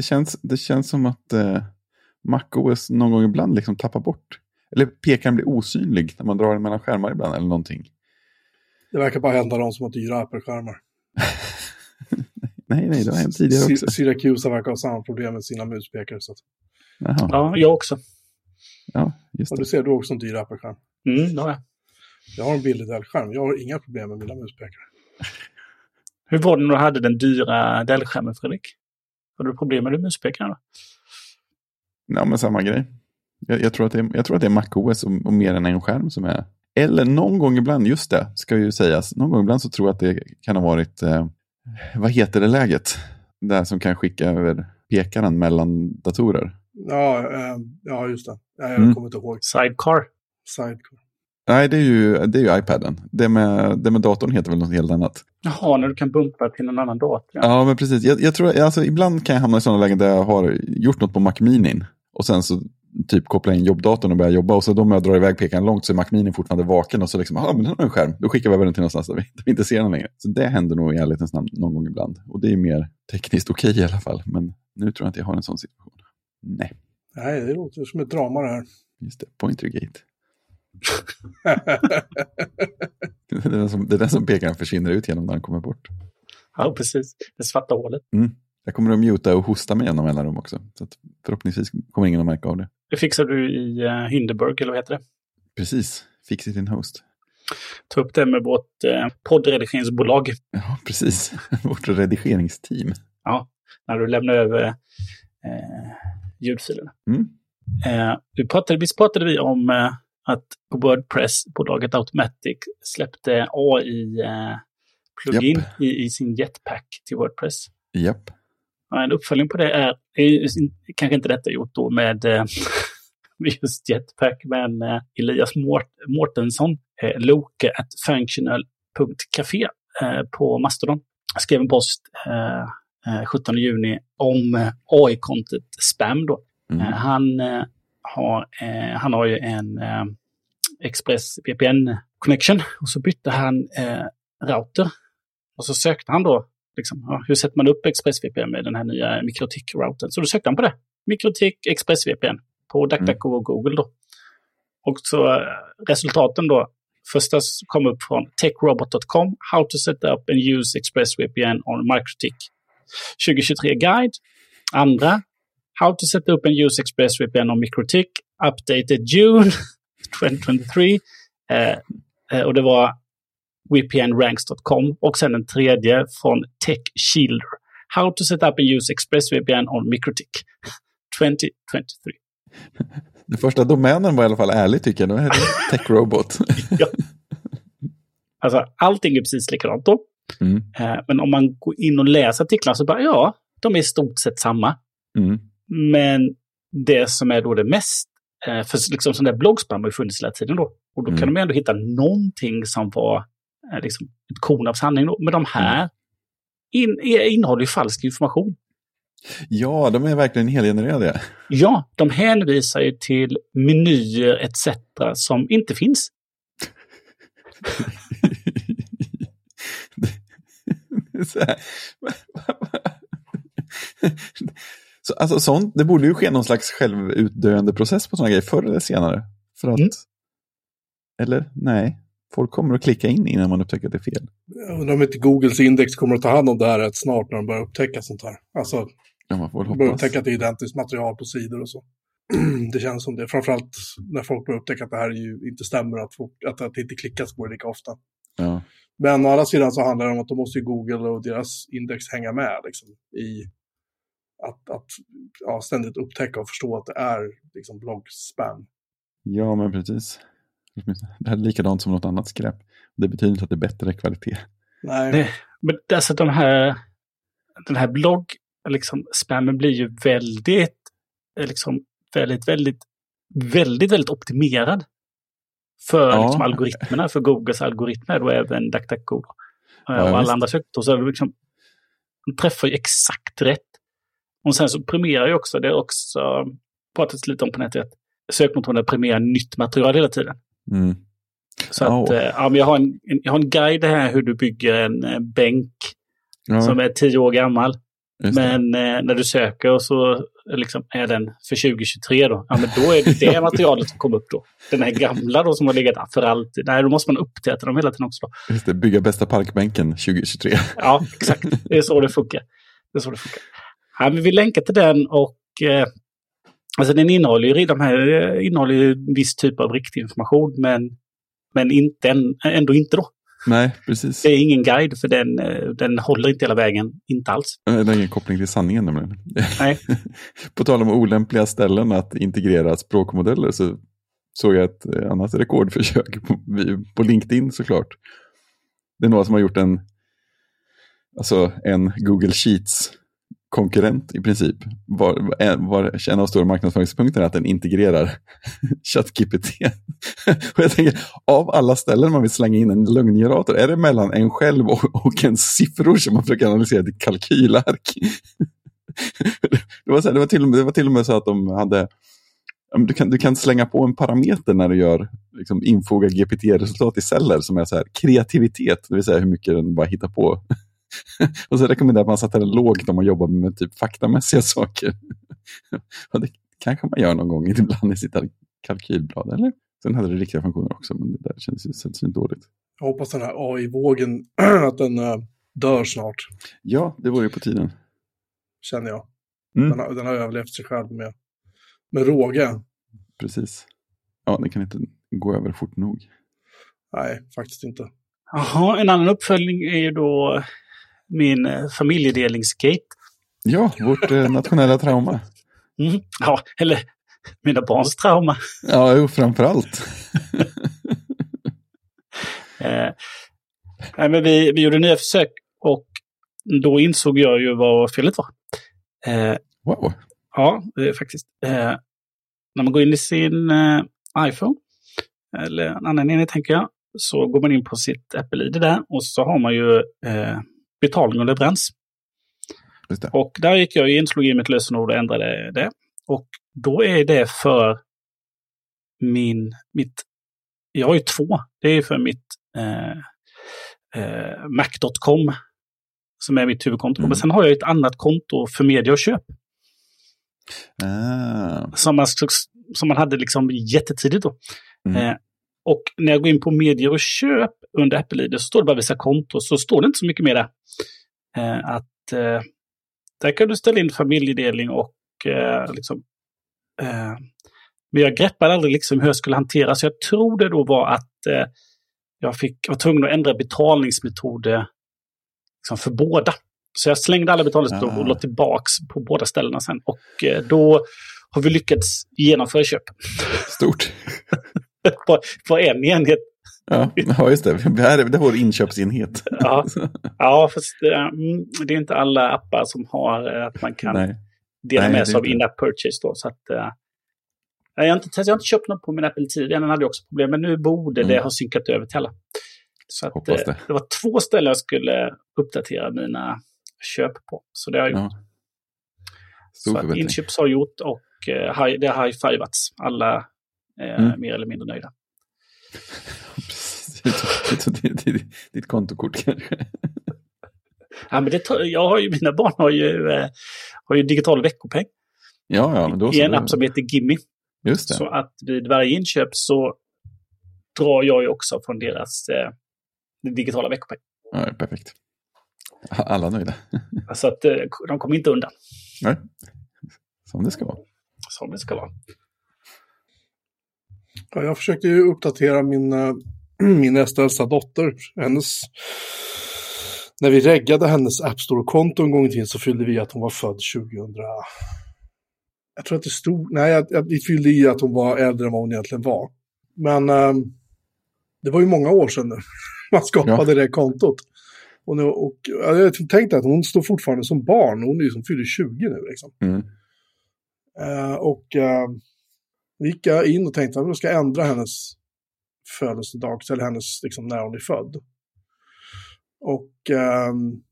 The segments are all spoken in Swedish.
det, känns, det känns som att eh, MacOS någon gång ibland liksom tappar bort. Eller pekaren blir osynlig när man drar den mellan skärmar ibland eller någonting. Det verkar bara hända de som har dyra Apple-skärmar. nej, nej, det har hänt tidigare också. Syracuse verkar ha samma problem med sina muspekare. Så att... Jaha. Ja, jag också. Ja, just det. Och du ser du också en dyr Apple-skärm. Mm, det har jag. Jag har en billig Dell-skärm. Jag har inga problem med mina muspekare. Hur var det när du hade den dyra Dell-skärmen, Fredrik? Har du problem med muspekaren? Ja, men samma grej. Jag, jag, tror att det är, jag tror att det är MacOS och, och mer än en skärm som är... Eller någon gång ibland, just det, ska ju sägas. Någon gång ibland så tror jag att det kan ha varit, eh, vad heter det läget? Det som kan skicka över pekaren mellan datorer. Ja, eh, ja just det. Jag mm. kommer inte ihåg. Sidecar. Sidecar. Nej, det är ju, det är ju iPaden. Det med, det med datorn heter väl något helt annat. Jaha, när du kan bumpa till någon annan dator. Ja, ja men precis. Jag, jag, tror, alltså, ibland kan jag hamna i sådana lägen där jag har gjort något på Mac Mini. Och sen så typ koppla in jobbdatorn och börja jobba. Och så då när jag drar iväg pekaren långt så är Mac Mini fortfarande vaken. Och så liksom, ja men den har en skärm. Då skickar vi över den till någonstans där vi, där vi inte ser den längre. Så det händer nog i ärlighetens namn någon gång ibland. Och det är mer tekniskt okej okay i alla fall. Men nu tror jag inte jag har en sån situation. Nej. Nej, det låter som ett drama det här. Just det, Pointergate. Det, är den som, det är den som pekaren försvinner ut genom när den kommer bort. Ja, precis. Det svarta hålet. Mm. Jag kommer att muta och hosta med genom mellanrum också. Så förhoppningsvis kommer ingen att märka av det. Det fixar du i uh, Hindenburg, eller vad heter det? Precis. Fix it in host. Ta upp det med vårt uh, poddredigeringsbolag. Ja, precis. vårt redigeringsteam. Ja, när du lämnar över uh, ljudfilerna. Mm. Uh, vi pratade, visst pratade vi om uh, att Wordpress-bolaget Automatic släppte AI-plugin uh, i, i, sin Jetpack till Wordpress. Japp. En uppföljning på det är, är kanske inte detta gjort då med, eh, med just Jetpack, men eh, Elias Mort, Mortensson, eh, Loke at functional.café eh, på Mastodon, skrev en post eh, 17 eh, juni om eh, AI-kontot Spam. Då. Mm. Eh, han, har, han har ju en Express VPN connection och så bytte han router. Och så sökte han då Liksom, ja, hur sätter man upp ExpressVPN med den här nya Mikrotik-routern? Så då sökte han på det. Mikrotik ExpressVPN på DuckDuckGo mm. och Google då. Och så eh, resultaten då. Första kom upp från techrobot.com, How to set up and use ExpressVPN on Microtik 2023 guide. Andra, How to set up and use ExpressVPN on Mikrotik, updated June 2023. Eh, eh, och det var VPNranks.com och sen en tredje från TechShielder. How to set up and use ExpressVPN on Mikrotik 2023. Den första domänen var i alla fall ärlig tycker jag. Den hette TechRobot. ja. Alltså allting är precis likadant då. Mm. Eh, men om man går in och läser artiklarna så bara ja, de är i stort sett samma. Mm. Men det som är då det mest, för liksom sån där bloggspam har ju funnits hela tiden då. Och då mm. kan de ändå hitta någonting som var liksom ett korn av sanning. Men de här in, innehåller ju falsk information. Ja, de är verkligen helgenererade. Ja, de hänvisar ju till menyer etc. som inte finns. Så, alltså, sånt, det borde ju ske någon slags självutdöende process på sådana grejer förr eller senare. För att, mm. Eller nej, Folk kommer att klicka in innan man upptäcker att det är fel. Jag undrar om inte Googles index kommer att ta hand om det här rätt snart när de börjar upptäcka sånt här. Alltså, ja, man får börjar upptäcka att det är identiskt material på sidor och så. det känns som det. Framförallt när folk börjar upptäcka att det här ju inte stämmer, att, folk, att, att det inte klickas på det lika ofta. Ja. Men å andra sidan så handlar det om att då måste ju Google och deras index hänga med liksom, i att, att ja, ständigt upptäcka och förstå att det är liksom, blogg-spam. Ja, men precis. Det här är likadant som något annat skräp. Det betyder inte att det är bättre kvalitet. Nej. Det, men alltså de här, den här blogg, liksom, spammen blir ju väldigt, eh, liksom, väldigt, väldigt, väldigt, väldigt optimerad. För ja. liksom, algoritmerna, för Googles algoritmer och även DuckDuckGo. Eh, ja, och alla andra sökmotorer. Så liksom, de träffar ju exakt rätt. Och sen så premierar ju också, det är också pratats lite om på nätet, sökmotorerna premierar nytt material hela tiden. Mm. Så att, oh. ja, jag, har en, jag har en guide här hur du bygger en eh, bänk ja. som är tio år gammal. Just. Men eh, när du söker så liksom, är den för 2023 då, ja men då är det det materialet som kommer upp då. Den här gamla då som har legat för alltid. Nej, då måste man uppdatera dem hela tiden också. Då. Just det, bygga bästa parkbänken 2023. Ja, exakt. Det är så det funkar. Det är så det funkar. Ja, men vi länkar till den och eh, alltså den innehåller ju, de här eh, innehåller ju en viss typ av riktig information, men, men inte, ändå inte då. Nej, precis. Det är ingen guide för den, eh, den håller inte hela vägen, inte alls. Det har ingen koppling till sanningen nämligen. Nej. På tal om olämpliga ställen att integrera språkmodeller så såg jag ett eh, annat rekordförsök på, på LinkedIn såklart. Det är några som har gjort en, alltså en Google Sheets konkurrent i princip. Var, en- var, en av stora marknadsföringspunkterna är att den integrerar ChatGPT. och jag tänker, av alla ställen man vill slänga in en lögngenerator, är det mellan en själv och, och en siffror som man försöker analysera till kalkylark? det, var så här, det, var till och med, det var till och med så att de hade du kan, du kan slänga på en parameter när du gör liksom, infoga GPT-resultat i celler som är så här, kreativitet, det vill säga hur mycket den bara hittar på. och så rekommenderar man att sätta den lågt om man jobbar med typ faktamässiga saker. och det kanske man gör någon gång ibland i sitt kalkylblad, eller? Sen hade det riktiga funktioner också, men det där känns ju sällsynt dåligt. Jag hoppas den här AI-vågen, att den eh, dör snart, Ja, det vore ju på tiden. känner jag. Mm. Den, har, den har överlevt sig själv med, med råge. Precis. Ja, det kan inte gå över fort nog. Nej, faktiskt inte. Jaha, en annan uppföljning är ju då min eh, familjedelningsgate. Ja, vårt eh, nationella trauma. Mm. Ja, eller mina barns trauma. Ja, jo, framför allt. Eh, nej, men vi, vi gjorde nya försök och då insåg jag ju vad felet var. Eh, Wow. ja, är faktiskt. Eh, när man går in i sin eh, iPhone, eller en annan enhet tänker jag, så går man in på sitt Apple-ID där och så har man ju eh, betalning och leverans. Och där gick jag in, slog in mitt lösenord och ändrade det. Och då är det för min, mitt, jag har ju två. Det är för mitt eh, eh, Mac.com som är mitt huvudkonto. Mm. Men sen har jag ett annat konto för media och köp Ah, som man, som man hade liksom jättetidigt då. Mm. Eh, och när jag går in på medier och köp under Apple-ID så står det bara vissa konton, så står det inte så mycket mer där. Eh, att eh, där kan du ställa in familjedelning och eh, liksom, eh, men jag greppade aldrig liksom hur jag skulle hantera, så jag tror det då var att eh, jag fick, var tvungen att ändra betalningsmetoder liksom för båda. Så jag slängde alla betalningsmetoder och Ah. la tillbaks på båda ställena sen. Och då har vi lyckats genomföra köp stort. på, på en enhet. Ja, ja, just det. Det här är, det är vår inköpsenhet. Ja, ja fast eh, mm, det är inte alla appar som har eh, att man kan Nej. dela Nej, med det sig av in-app purchase. Då, så att, eh, jag, har inte, jag har inte köpt något på min Apple TV, den hade också problem men nu borde det Mm. ha synkat över till alla. Så att, eh, det. det var två ställen jag skulle uppdatera mina köp på. Så det har jag gjort. Ja. Så att förbättring. inköp har gjort och det har high-fivats. Alla är Mm. mer eller mindre nöjda. Ditt- ditt- Ditt kontokort kanske. Ja, men det, jag har ju, mina barn har ju, eh, har ju digital veckopeng Ja, ja, men då i en app som heter Gimme. Just det. Så att vid varje inköp så drar jag ju också från deras eh, digitala veckopeng. Ja, perfekt. Alla nöjda. Så att eh, de kommer inte undan Nej. Som det ska vara. som det ska vara. Ja, jag försökte ju uppdatera min, eh, min nästa äldsta dotter. Hennes, när vi reggade hennes App Store-konto en gång i tiden så fyllde vi att hon var född 2000. Jag tror att det stod, nej, jag, jag, vi fyllde i att hon var äldre än vad hon egentligen var. Men eh, det var ju många år sedan nu man skapade det kontot. Och, nu, och ja, jag tänkte att hon står fortfarande som barn, hon är ju som fyller 20 nu liksom. Mm. Eh, och uh, gick jag in och tänkte att jag ska ändra hennes födelsedag, eller hennes, liksom, när hon är född. Och ehm,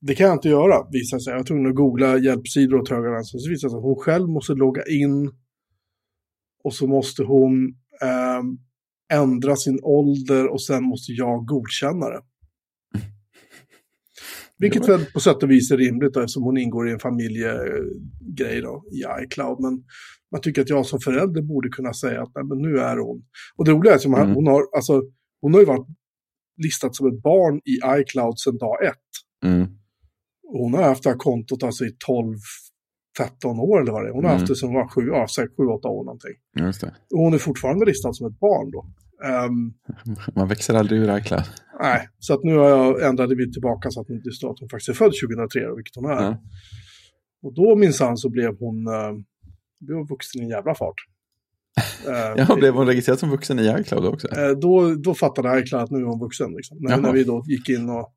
det kan jag inte göra, visade sig. Jag var tvungen att googla hjälpsidor åt höger och vänster. Så visade det sig att hon själv måste logga in. Och så måste hon ehm, ändra sin ålder och sen måste jag godkänna det. Vilket väl på sätt och vis är rimligt då, eftersom hon ingår i en familjegrej då, i iCloud. Men man tycker att jag som förälder borde kunna säga att nej, men nu är hon... Och det roliga är att hon, Mm. hon, har, alltså, hon har ju varit listad som ett barn i iCloud sedan dag ett. Mm. Hon har haft det här kontot alltså i 12, 13 år eller vad det är. Hon har Mm. haft det sedan hon var 7, ja, säkert 7, 8 år någonting. Just det. Och hon är fortfarande listad som ett barn då. Ehm, Man växer aldrig ur iCloud. nej, så att nu har jag ändrat det tillbaka så att det står att hon faktiskt är född 2003, då, vilket hon är. Ja. Och då minsann så blev hon, uh, blev vuxen i en jävla fart. Eh, Ja, blev hon registrerad som vuxen i iCloud också? eh, då, då fattade iCloud att nu är hon vuxen. Liksom. När, när vi då gick in och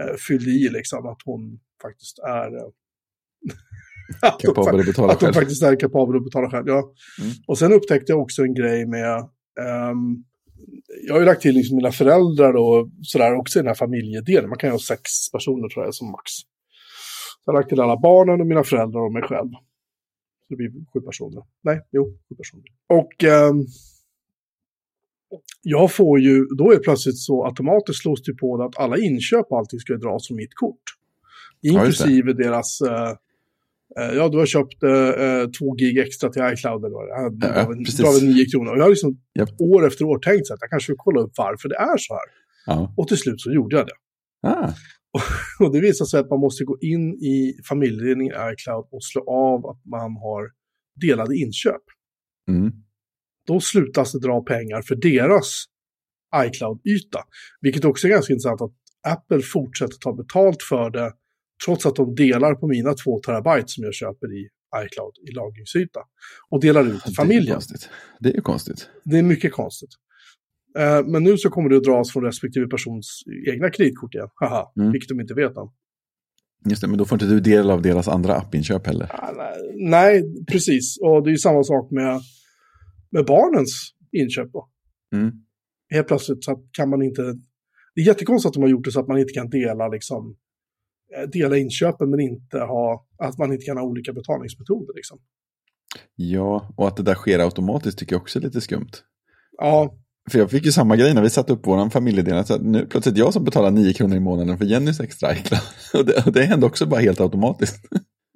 eh, fyllde i liksom, att hon faktiskt är... eh, att Kapabel att betala att de själv? faktiskt är kapabla att betala själv. Ja. Mm. Och sen upptäckte jag också en grej med... ehm, jag har ju lagt till liksom mina föräldrar och sådär också i den här familjedelen. Man kan ju ha sex personer tror jag som max. Så jag har lagt till alla barnen och mina föräldrar och mig själv. Så det blir sju personer. Nej, jo, sju personer. Och ehm, jag får ju, då är det plötsligt så automatiskt slås det på att alla inköp och allting ska dras som mitt kort. det. Inklusive deras eh, Eh, Ja, du har köpt eh, två gig extra till iCloud eller vad det är. Ja, Det det väl nio kronor. Och jag har liksom Japp. år efter år tänkt så att jag kanske vill kolla upp varför det är så här. Ja. Och till slut så gjorde jag det. Ah, Och det visar sig att man måste gå in i familjeledningen i iCloud och slå av att man har delade inköp. mm. Då slutas det dra pengar för deras iCloud-yta. Vilket också är ganska intressant att Apple fortsätter ta betalt för det trots att de delar på mina två terabyte som jag köper i iCloud i lagringsyta. Och delar ut till Det är familjen. konstigt. Det är konstigt. Det är mycket konstigt. Eh, Men nu så kommer det att dras från respektive persons egna kreditkort igen. Haha, Mm. vilket de inte vet än. Just det, men då får inte du del av deras andra appinköp heller. Ah, nej, precis. Och det är ju samma sak med, med barnens inköp då. Mm. Helt plötsligt så kan man inte... Det är jättekonstigt att de har gjort det så att man inte kan dela liksom eh, dela inköpen men inte ha, att man inte kan ha olika betalningsmetoder liksom. Ja, och att det där sker automatiskt tycker jag också är lite skumt. Ja, För jag fick ju samma grej när vi satte upp vår familjedel. Så nu plötsligt jag som betalar 9 kronor i månaden för Jennys extra iCloud. Och det, och det hände också bara helt automatiskt.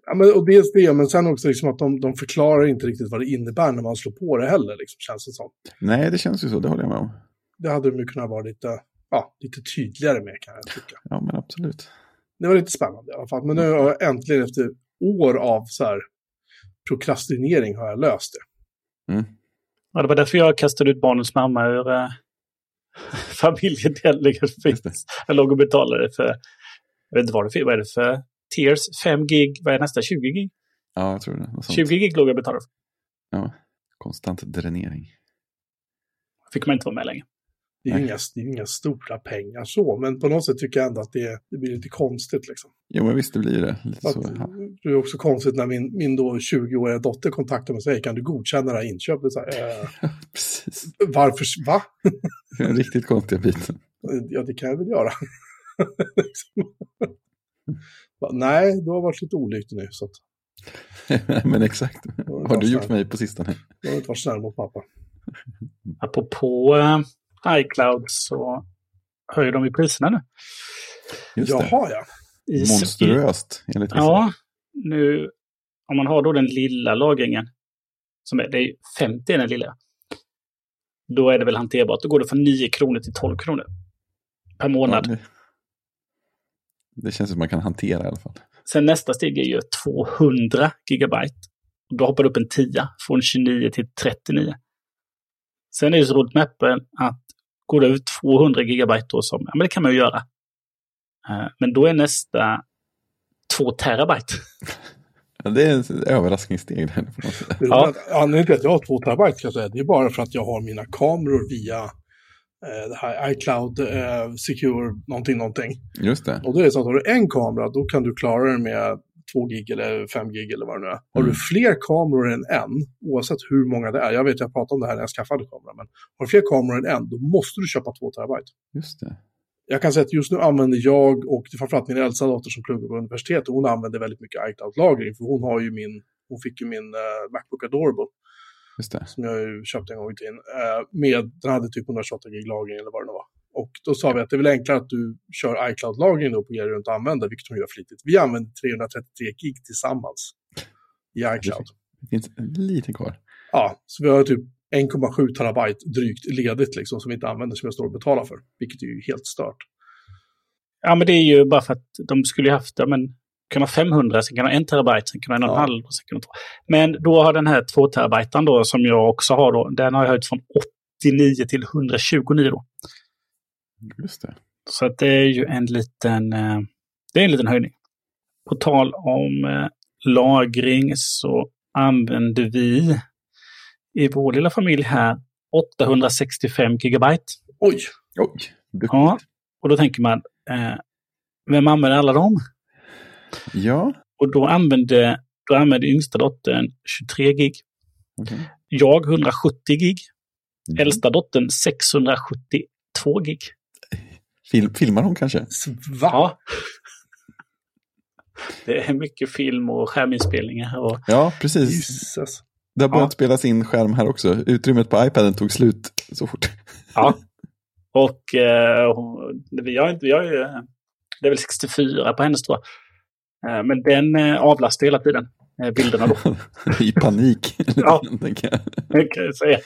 ja men, och dels det, men sen också liksom att de, de förklarar inte riktigt vad det innebär när man slår på det heller, liksom, känns det som. Nej, det känns ju så, det håller jag med om. Det hade de ju kunnat vara lite, ja, lite tydligare med kan jag tycka. Ja, men absolut. Det var lite spännande i alla fall. Men nu har jag äntligen efter år av så här prokrastinering har jag löst det. Ja, det var därför jag kastade ut barnens mamma ur äh. Just det. Jag låg och betalade för, jag vet inte vad det för, vad är det för tiers? 5 gig, vad är nästa? 20 gig? Ja, jag tror det. Något sånt. 20 gig låg jag och betalade för. Ja, konstant dränering. Fick man inte vara med längre. Det är ju inga, det är inga stora pengar så, men på något sätt tycker jag ändå att det, det blir lite konstigt. Liksom. Jo, men visst, det blir det. Lite så. Ja. det är också konstigt när min, min då 20-åriga dotter kontaktar mig och säger kan du godkänna det här inköpet? Så här, eh, Precis. varför? Va? Den riktigt konstiga biten. Ja, det kan jag väl göra. liksom. Nej, du har varit lite olycklig nu, så att, men exakt. har Vad har du gjort mig på sistone? Du har inte varit snäll mot pappa. Apropå äh, iCloud så höjer de ju priserna nu. Just det. Jaha, ja. I- Monstruöst, enligt vissa. Ja, nu om man har då den lilla lagringen, som är, det är 50 är den lilla, då är det väl hanterbart. Då går det från 9 kronor till 12 kronor per Ja, månad. det, det känns som man kan hantera i alla fall. Sen nästa steg är ju 200 gigabyte. Och Då hoppar det upp en 10 från 29 till 39. Sen är det så roligt med appen att går det ut 200 gigabyte då som, ja men det kan man ju göra. Eh, Men då är nästa 2 terabyte. Ja, det är ett överraskningssteg. Där, på något sätt. Det är Ja. Anledningen till att jag har två terabyte ska jag säga, det är bara för att jag har mina kameror via eh, det här iCloud eh, Secure någonting, någonting. Just det. Och då är det så att har du en kamera, då kan du klara det med 2 gig eller 5 gig eller vad det nu är. Har du Mm. fler kameror än en, oavsett hur många det är, jag vet jag pratade om det här när jag skaffade kamera, men har du fler kameror än en, då måste du köpa 2 terabyte. Just det. Jag kan säga att just nu använder jag och framförallt min äldsta dotter som pluggar på universitetet, hon använder väldigt mycket iCloud-lagring, för hon har ju min, hon fick ju min eh, Macbook Adorable som jag köpte en gång i tiden. Eh, med, den hade typ 128 gig lagring eller vad det nu var. Och då sa vi att det är väl enklare att du kör iCloud-lagring då på grejer du inte använder, vilket de gör flitigt. Vi använder 333 gig tillsammans i iCloud. Det finns lite kvar. Ja, så vi har typ 1,7 terabyte drygt ledigt liksom som vi inte använder som jag står och betalar för. Vilket är ju helt stört. Ja, men det är ju bara för att de skulle ju haft, ja, men kan ha 500, sen kan ha en terabyte, sen kan ha en och en Ja. halv. Och sen kan ha två. Men då har den här 2 terabyten då, som jag också har då, den har jag höjt från 89 till 129 då. Just det. Så att det är ju en liten, eh, det är en liten höjning. På tal om eh, lagring så använder vi i vår lilla familj här 865 gigabyte. Oj, Oj, duktigt. Ja, och då tänker man, eh, vem använder alla dem? Ja, Och då använde, då använde yngsta dottern 23 gig. okej. Jag 170 gig. Mhm. Äldsta dottern 672 gig. Film, filmar hon kanske? va? Ja. Det är mycket film och skärminspelningar. Och, Ja, precis. Jesus. Det har börjat Ja. spelas in skärm här också. Utrymmet på iPaden tog slut så fort. ja. och eh, hon- vi har inte, vi har ju, eh, det är väl 64 på hennes tror jag. Eh, Men den eh, avlastar hela tiden, eh, bilderna då. I panik. Ja. jag. kan jag säga.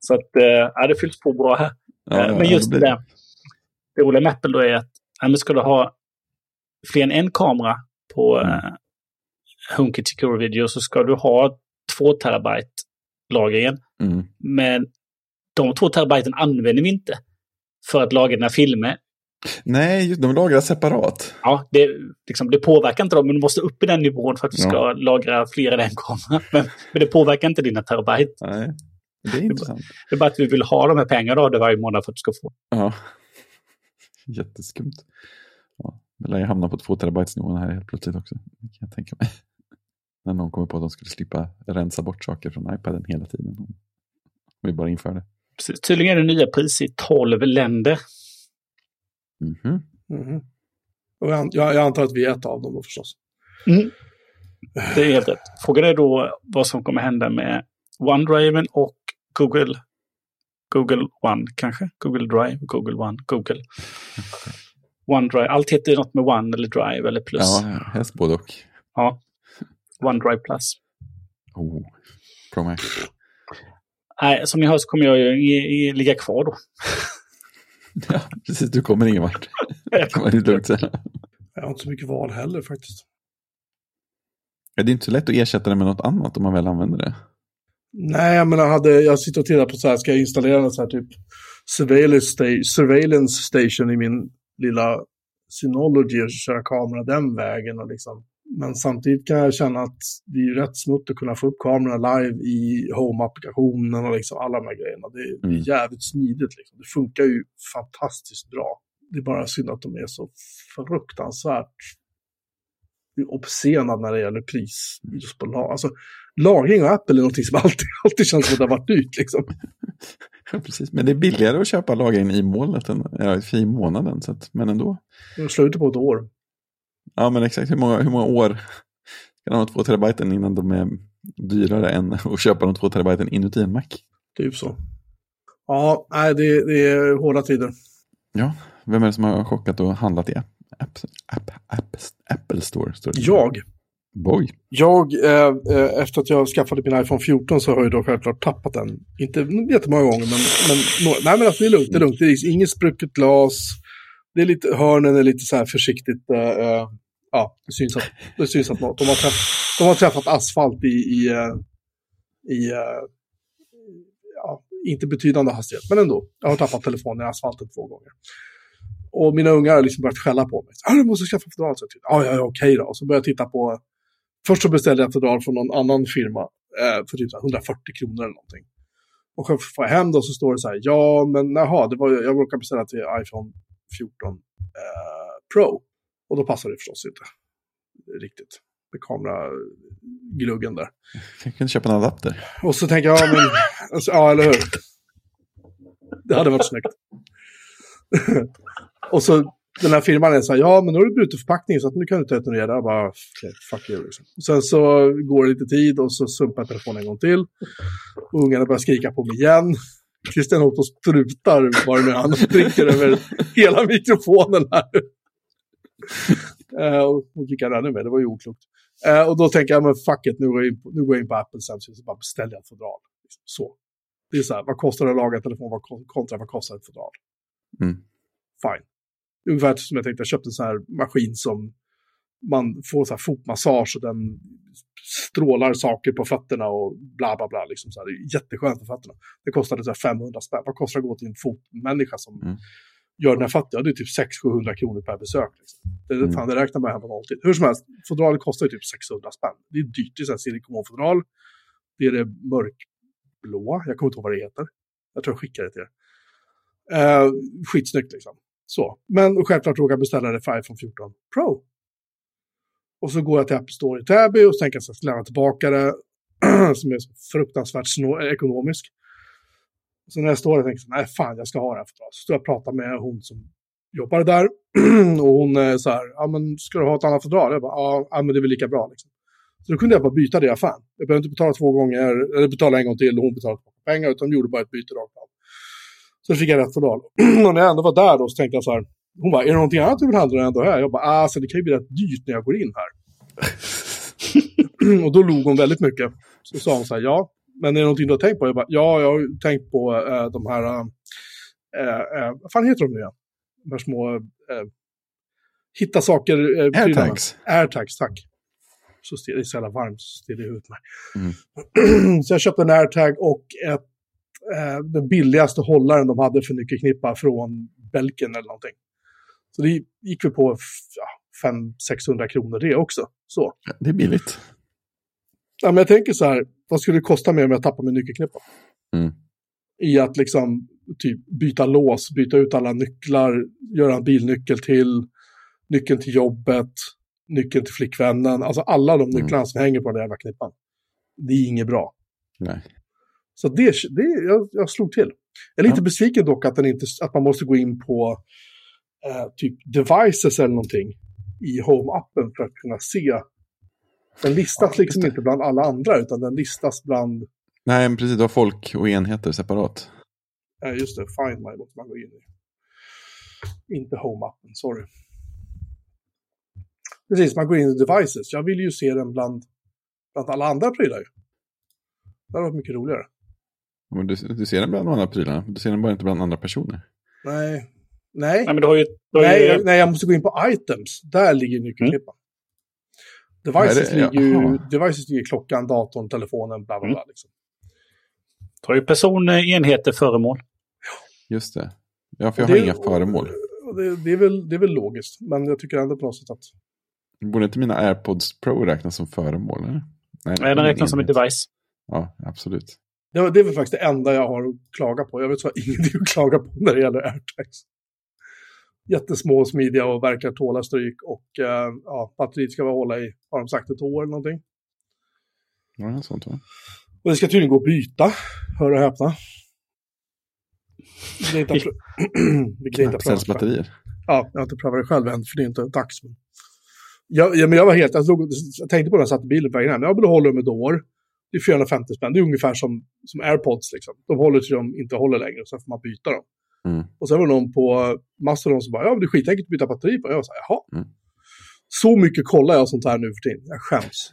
Så att, eh, det fylls på bra här. Ja, Men just det det blir- där. Det roliga med Apple då är att ja, ska du ha fler än en kamera på Mm. eh, HomeKit Secure Video så ska du ha 2 terabyte lagringen. Mm. Men de 2 terabyten använder vi inte för att lagra dina filmer. Nej, de lagrar separat. Ja, det, liksom, det påverkar inte dem, men du måste upp i den nivån för att du Ja. ska lagra fler än en kamera. Men, men det påverkar inte dina terabyte. Nej, det är intressant. Det är bara att vi vill ha de här pengarna det varje månad för att du ska få. Ja. Jätteskumt. Ja, det lär ju hamna på två terabytes nivån här helt plötsligt också. Det kan jag tänka mig. När någon kommer på att de skulle slippa rensa bort saker från iPaden hela tiden. Om vi bara inför det. Precis. Tydligen är det nya pris i 12 länder. Mhm. Mhm. Och jag, jag, jag antar att vi är ett av dem då förstås. Mm. Det är helt rätt. Frågan är då vad som kommer hända med OneDriven och Google. Google One kanske? Google Drive, Google One, Google. OneDrive. Allt heter ju något med One eller Drive eller Plus. Ja, helst både och. Ja. OneDrive Plus. Oh. Pro Max. Nej, som ni hör så kommer jag ju i, i, ligga kvar då. Ja, precis. Du kommer ingen vart. kan man lugnt säga. Jag har inte så mycket val heller faktiskt. Ja, det är inte så lätt att ersätta det med något annat om man väl använder det. Nej, jag menar, hade, jag sitter och tittar på så här, ska jag installera en så här typ surveillance, sta- surveillance station i min lilla Synology och köra kamera den vägen och liksom. Men samtidigt kan jag känna att det är rätt smutt att kunna få upp kamerorna live i Home-applikationen och liksom alla de här grejerna. Det är, Mm. jävligt smidigt liksom. Det funkar ju fantastiskt bra. Det är bara synd att de är så fruktansvärt obscena när det gäller pris. Just på lag. Alltså, lagring och Apple är någonting som alltid, alltid känns som att det har varit dyrt. Liksom. Ja, precis. Men det är billigare att köpa lagringen i molnet än ja, i månaden. Så att, men ändå. De slutar på ett år. Ja, men exakt. Hur många, hur många år ska de ha två terabyten innan de är dyrare än att köpa de två terabyten inuti en Mac? Typ så. Ja, nej, det, det är hårda tider. Ja, vem är det som har chockat och handlat i app, app, app, app, Apple Store? Står det. Jag, Boy. jag eh, eh, efter att jag skaffade min iPhone 14 så har jag då självklart tappat den. Inte jättemånga gånger, men, men nej, men alltså, det är lugnt. Det är lugnt. Det är inget sprucket glas. Det är lite, hörnen är lite så här försiktigt. eh, eh, ja, det syns att, det syns att de, har träffat, de har träffat asfalt i, i, eh, i ja, inte betydande hastighet, men ändå. Jag har tappat telefonen i asfalten två gånger. Och mina ungar har liksom börjat skälla på mig. Ah, du måste skaffa fodral. Så jag ah, ja, ja, okej då. Och så började jag titta på... Först så beställde jag fodral från någon annan firma eh, för typ så här 140 kronor eller någonting. Och så får jag hem då så står det så här, ja men jaha, det var, jag råkade beställa till iPhone 14 eh, Pro. Och då passar det förstås inte riktigt. Med kameragluggen där. Jag kan köpa en adapter. Och så tänker jag, ja, men, alltså, ja eller hur? Det hade varit snyggt. Och så den här firman är så här, ja men nu har du brutit förpackningen så att nu kan du inte returnera. Jag bara, okay, fuck you. Liksom. Och sen så går det lite tid och så sumpar telefonen en gång till. Och ungarna börjar skrika på mig igen. Christian och sprutar vad det nu. Han dricker över hela mikrofonen här. Uh, och fick ännu mer, det var ju oklokt. Uh, och då tänker jag, men fuck it, nu går jag in på, nu går in på Apple sen så bara beställer jag ett fodral. Så. Det är så här, vad kostar det att laga en telefon vad, kontra vad kostar ett fodral? Mm. Fine. Ungefär som jag tänkte, jag köpte en sån här maskin som man får så här fotmassage och den strålar saker på fötterna och bla bla bla. Liksom så här. Det är jätteskönt för fötterna. Det kostade så här 500 spänn. Vad kostar det att gå till en fotmänniska som mm. gör den här fötterna? Det är typ 600-700 kronor per besök. Liksom. Det, mm. fan, det räknar man hem på nolltid. Hur som helst, fodralet kostar ju typ 600 spänn. Det är dyrt. Det är så silikonfodral. Det är det mörkblåa. Jag kommer inte ihåg vad det heter. Jag tror jag skickar det till er. Uh, skitsnyggt liksom. Så. Men självklart råkar jag beställa det för iPhone 14 Pro. Och så går jag till Apple Store i Täby och så tänker jag att jag ska lämna tillbaka det, som är fruktansvärt eh, ekonomisk. Så när jag står där tänker jag, nej fan jag ska ha det här Så står jag och pratar med hon som jobbar där. och hon är så här, ja men ska du ha ett annat fodral? Jag bara, ja men det är väl lika bra liksom. Så då kunde jag bara byta det jag fan. Jag behövde inte betala två gånger, eller betala en gång till och hon betalade pengar, utan de gjorde bara ett byte rakt av. Så fick jag rätt fodral. och när jag ändå var där då så tänkte jag så här, hon bara, är det någonting annat du vill handla ändå här? Jag bara, ah, alltså det kan ju bli rätt dyrt när jag går in här. och då log hon väldigt mycket. Så sa hon så här, ja, men är det någonting du har tänkt på? Jag bara, ja, jag har tänkt på äh, de här, äh, äh, vad fan heter de nu igen? De här små, hitta saker. Äh, Airtags. Airtags, tack. Så det är så jävla varmt, så stirrar det ut mig. Mm. så jag köpte en airtag och ett, den billigaste hållaren de hade för nyckelknippar från Belgien eller någonting. Så det gick vi på ja, 500-600 kronor det också. Så. Det är billigt. Ja, men jag tänker så här, vad skulle det kosta mig om jag tappar min nyckelknippa? Mm. I att liksom typ byta lås, byta ut alla nycklar, göra en bilnyckel till, nyckeln till jobbet, nyckeln till flickvännen. Alltså alla de mm. nycklarna mm. som hänger på den där jävla knippan. Det är inget bra. Nej. Så det, det jag, jag slog till. Jag är lite ja. besviken dock att, den inte, att man måste gå in på eh, typ devices eller någonting i Home-appen för att kunna se. Den listas ja, liksom inte bland alla andra, utan den listas bland... Nej, men precis. Du har folk och enheter separat. Eh, just det, Find My måste man gå in i. Inte Home-appen, sorry. Precis, man går in i devices. Jag vill ju se den bland, bland alla andra prylar. Det hade varit mycket roligare. Men du, du ser den bland andra prylar, du ser den bara inte bland andra personer. Nej, Nej. Nej, men du har ju, du har nej, ju... jag, nej, jag måste gå in på items. Där ligger nyckelklippan. Mm. Devices, det, ligger ju, devices ligger klockan, datorn, telefonen, bla bla bla. Mm. Liksom. Du har ju personenheter, föremål. Just det. Ja, för jag har inga föremål. Det, det, är väl, det är väl logiskt, men jag tycker ändå på något sätt att... Borde inte mina AirPods Pro räknas som föremål? Eller? Nej, nej den räknas som ett device. Ja, absolut. Det, det är väl faktiskt det enda jag har att klaga på. Jag vet så ingenting att klaga på när det gäller AirTags jättesmå och smidiga och verkar tåla stryk. Och uh, ja, batteriet ska vara hålla i, har de sagt, ett år eller någonting. Ja, sånt va? Och det ska tydligen gå att byta, hör och häpna. Det är inte Vilket inte prövat batterier? Ja, jag har inte prövat det själv än, för det är inte dags. Jag, ja, men jag var helt, jag, slog, jag tänkte på när jag satt i bilen på vägen hem, jag vill hålla dem ett år. Det är 450 spänn, det är ungefär som, som airpods liksom. De håller till de inte håller längre, så får man byta dem. Mm. Och sen var det någon på Mastodon som bara, ja men det är skitenkelt att byta batteri på. Jag sa, jaha. Mm. Så mycket kollar jag sånt här nu för tiden. Jag skäms.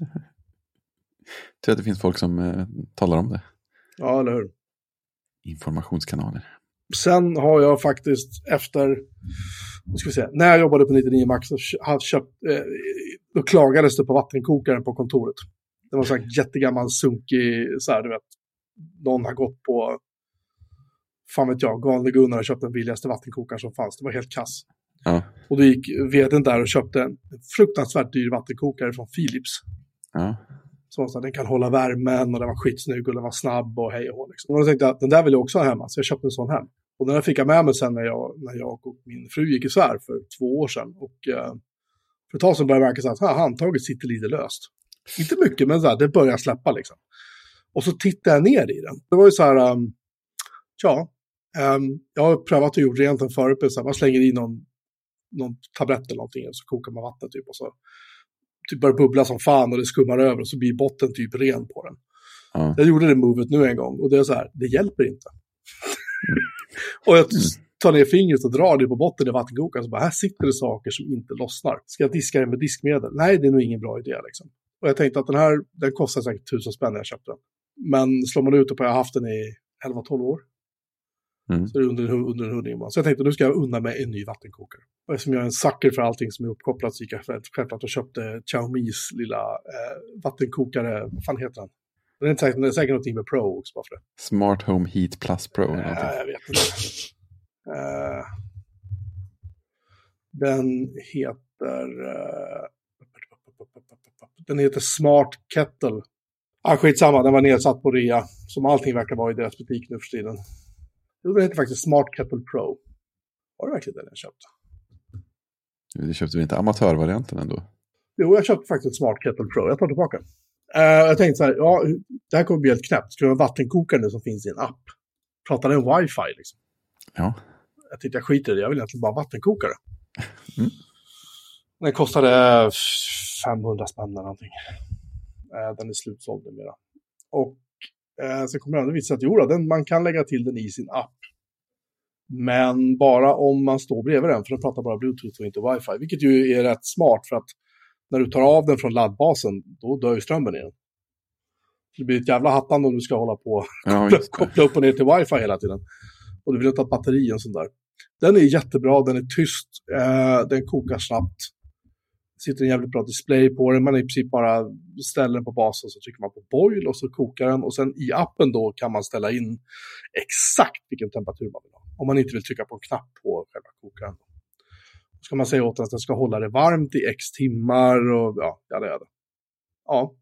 Tror att det finns folk som eh, talar om det. Ja, eller hur. Informationskanaler. Sen har jag faktiskt efter, ska vi säga, när jag jobbade på 99 Max så köpt, eh, då klagades det på vattenkokaren på kontoret. Det var här jättegammal sunkig, så här, du vet, någon har gått på fan vet jag, galne Gunnar och köpte den billigaste vattenkokaren som fanns. Det var helt kass. Ja. Och då gick vdn där och köpte en fruktansvärt dyr vattenkokare från Philips. Ja. Så den kan hålla värmen och den var skitsnygg och den var snabb och hej och hå. Liksom. Och då tänkte jag att den där vill jag också ha hemma, så jag köpte en sån hem. Och den fick jag med mig sen när jag, när jag och min fru gick isär för två år sedan. Och eh, för ett tag sedan började jag märka att handtaget sitter lite löst. Inte mycket, men så här, det börjar släppa liksom. Och så tittade jag ner i den. Det var ju så här, um, ja, Um, jag har prövat att gjort rent den förut, så man slänger i någon, någon tablett eller någonting och så kokar man vatten typ och så typ börjar bubbla som fan och det skummar över och så blir botten typ ren på den. Mm. Jag gjorde det movet nu en gång och det är så här, det hjälper inte. och jag tar ner fingret och drar det på botten i vattenkokaren. Så bara, här sitter det saker som inte lossnar. Ska jag diska det med diskmedel? Nej, det är nog ingen bra idé liksom. Och jag tänkte att den här, den kostar säkert tusen spänn när jag köpte den. Men slår man ut det på, jag har haft den i 11-12 år. Mm. Så det är under, under en hundring Så jag tänkte, nu ska jag unna mig en ny vattenkokare. Och eftersom jag är en sucker för allting som är uppkopplat så gick jag självklart och köpte Xiaomis lilla eh, vattenkokare, vad fan heter den? Den är, säkert, den är säkert någonting med Pro också bara för det. Smart Home Heat Plus Pro. någonting. jag vet inte. Eh, den heter... eh, den heter Smart Kettle. Ah, skitsamma, den var nedsatt på rea. Som allting verkar vara i deras butik nu för tiden. Jo, den heter faktiskt Smart Kettle Pro. Var det verkligen den jag köpte? Du köpte väl inte amatörvarianten ändå? Jo, jag köpte faktiskt Smart Kettle Pro. Jag tar tillbaka. Eh, jag tänkte så här, ja, det här kommer bli helt knäppt. Ska det vara en vattenkokare nu som finns i en app? Pratar den wifi liksom? Ja. Jag tyckte jag skiter i det, jag vill egentligen bara ha vattenkokare. Mm. Den kostade 500 spänn eller någonting. Eh, Den är slutsåld numera. Och eh, så kommer det visa att jo, den, man kan lägga till den i sin app. Men bara om man står bredvid den, för den pratar bara bluetooth och inte wifi. Vilket ju är rätt smart för att när du tar av den från laddbasen, då dör ju strömmen i den. Det blir ett jävla hattande om du ska hålla på Ja, just det. koppla upp och ner till wifi hela tiden. Och du vill inte ha batteri och sånt där. Den är jättebra, den är tyst, eh, den kokar snabbt. Det sitter en jävligt bra display på den, man i princip bara ställer den på basen så trycker man på boil och så kokar den. Och sen i appen då kan man ställa in exakt vilken temperatur man vill ha. Om man inte vill trycka på en knapp på själva kokaren. Då ska man säga åt den att den ska hålla det varmt i x timmar och ja, ja det är det. Ja,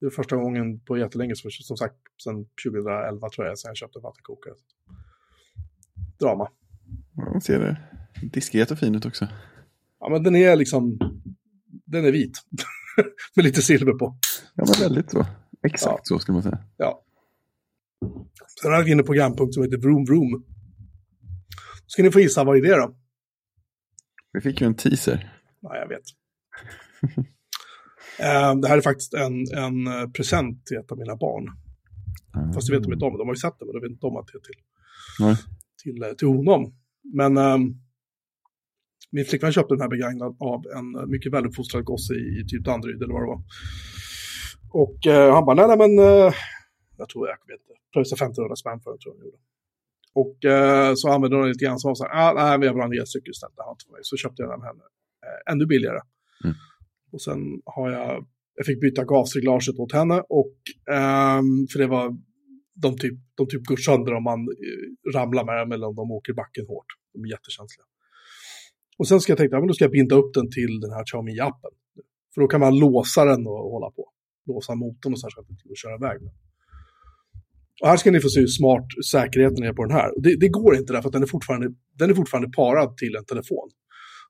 det är första gången på jättelänge, som, sagt, sedan 2011 tror jag, sen jag köpte vattenkokare. Drama. Ja, ser det. Diskret och fin ut också. Ja, men den är liksom, den är vit. Med lite silver på. Ja, men väldigt så. Exakt Ja. så skulle man säga. Ja. Sen har jag in en programpunkt som heter Vroom Vroom. Ska ni få gissa vad är det då? Vi fick ju en teaser. Ja, jag vet. Eh, det här är faktiskt en, en eh, present till ett av mina barn. Fast det vet de inte om. De har ju sett det, men de vet inte om att det är till, Nej. till, eh, till honom. Men ehm, min flickvän köpte den här begagnad av en eh, mycket väluppfostrad gosse i, typ Danderyd eller vad det var. Och eh, han bara, nej, nej men, eh, jag tror jag vet inte, pröjsade 1500 spänn för den tror jag han gjorde. Och eh, så använde hon den lite grann, så var så här, ah, nej men jag vill ha en elcykel istället, det har inte för mig. Så köpte jag den av henne, eh, ännu billigare. Mm. Och sen har jag, jag fick byta gasreglaget åt henne och, ehm, för det var, de typ, de typ går sönder om man eh, ramlar med dem eller om de åker i backen hårt. De är jättekänsliga. Och sen ska jag tänka, ja, men då ska jag binda upp den till den här Xiaomi-appen. För då kan man låsa den och hålla på. Låsa motorn och så här så att den inte går att köra iväg. Och här ska ni få se hur smart säkerheten är på den här. Det, det går inte därför att den är, fortfarande, den är fortfarande parad till en telefon.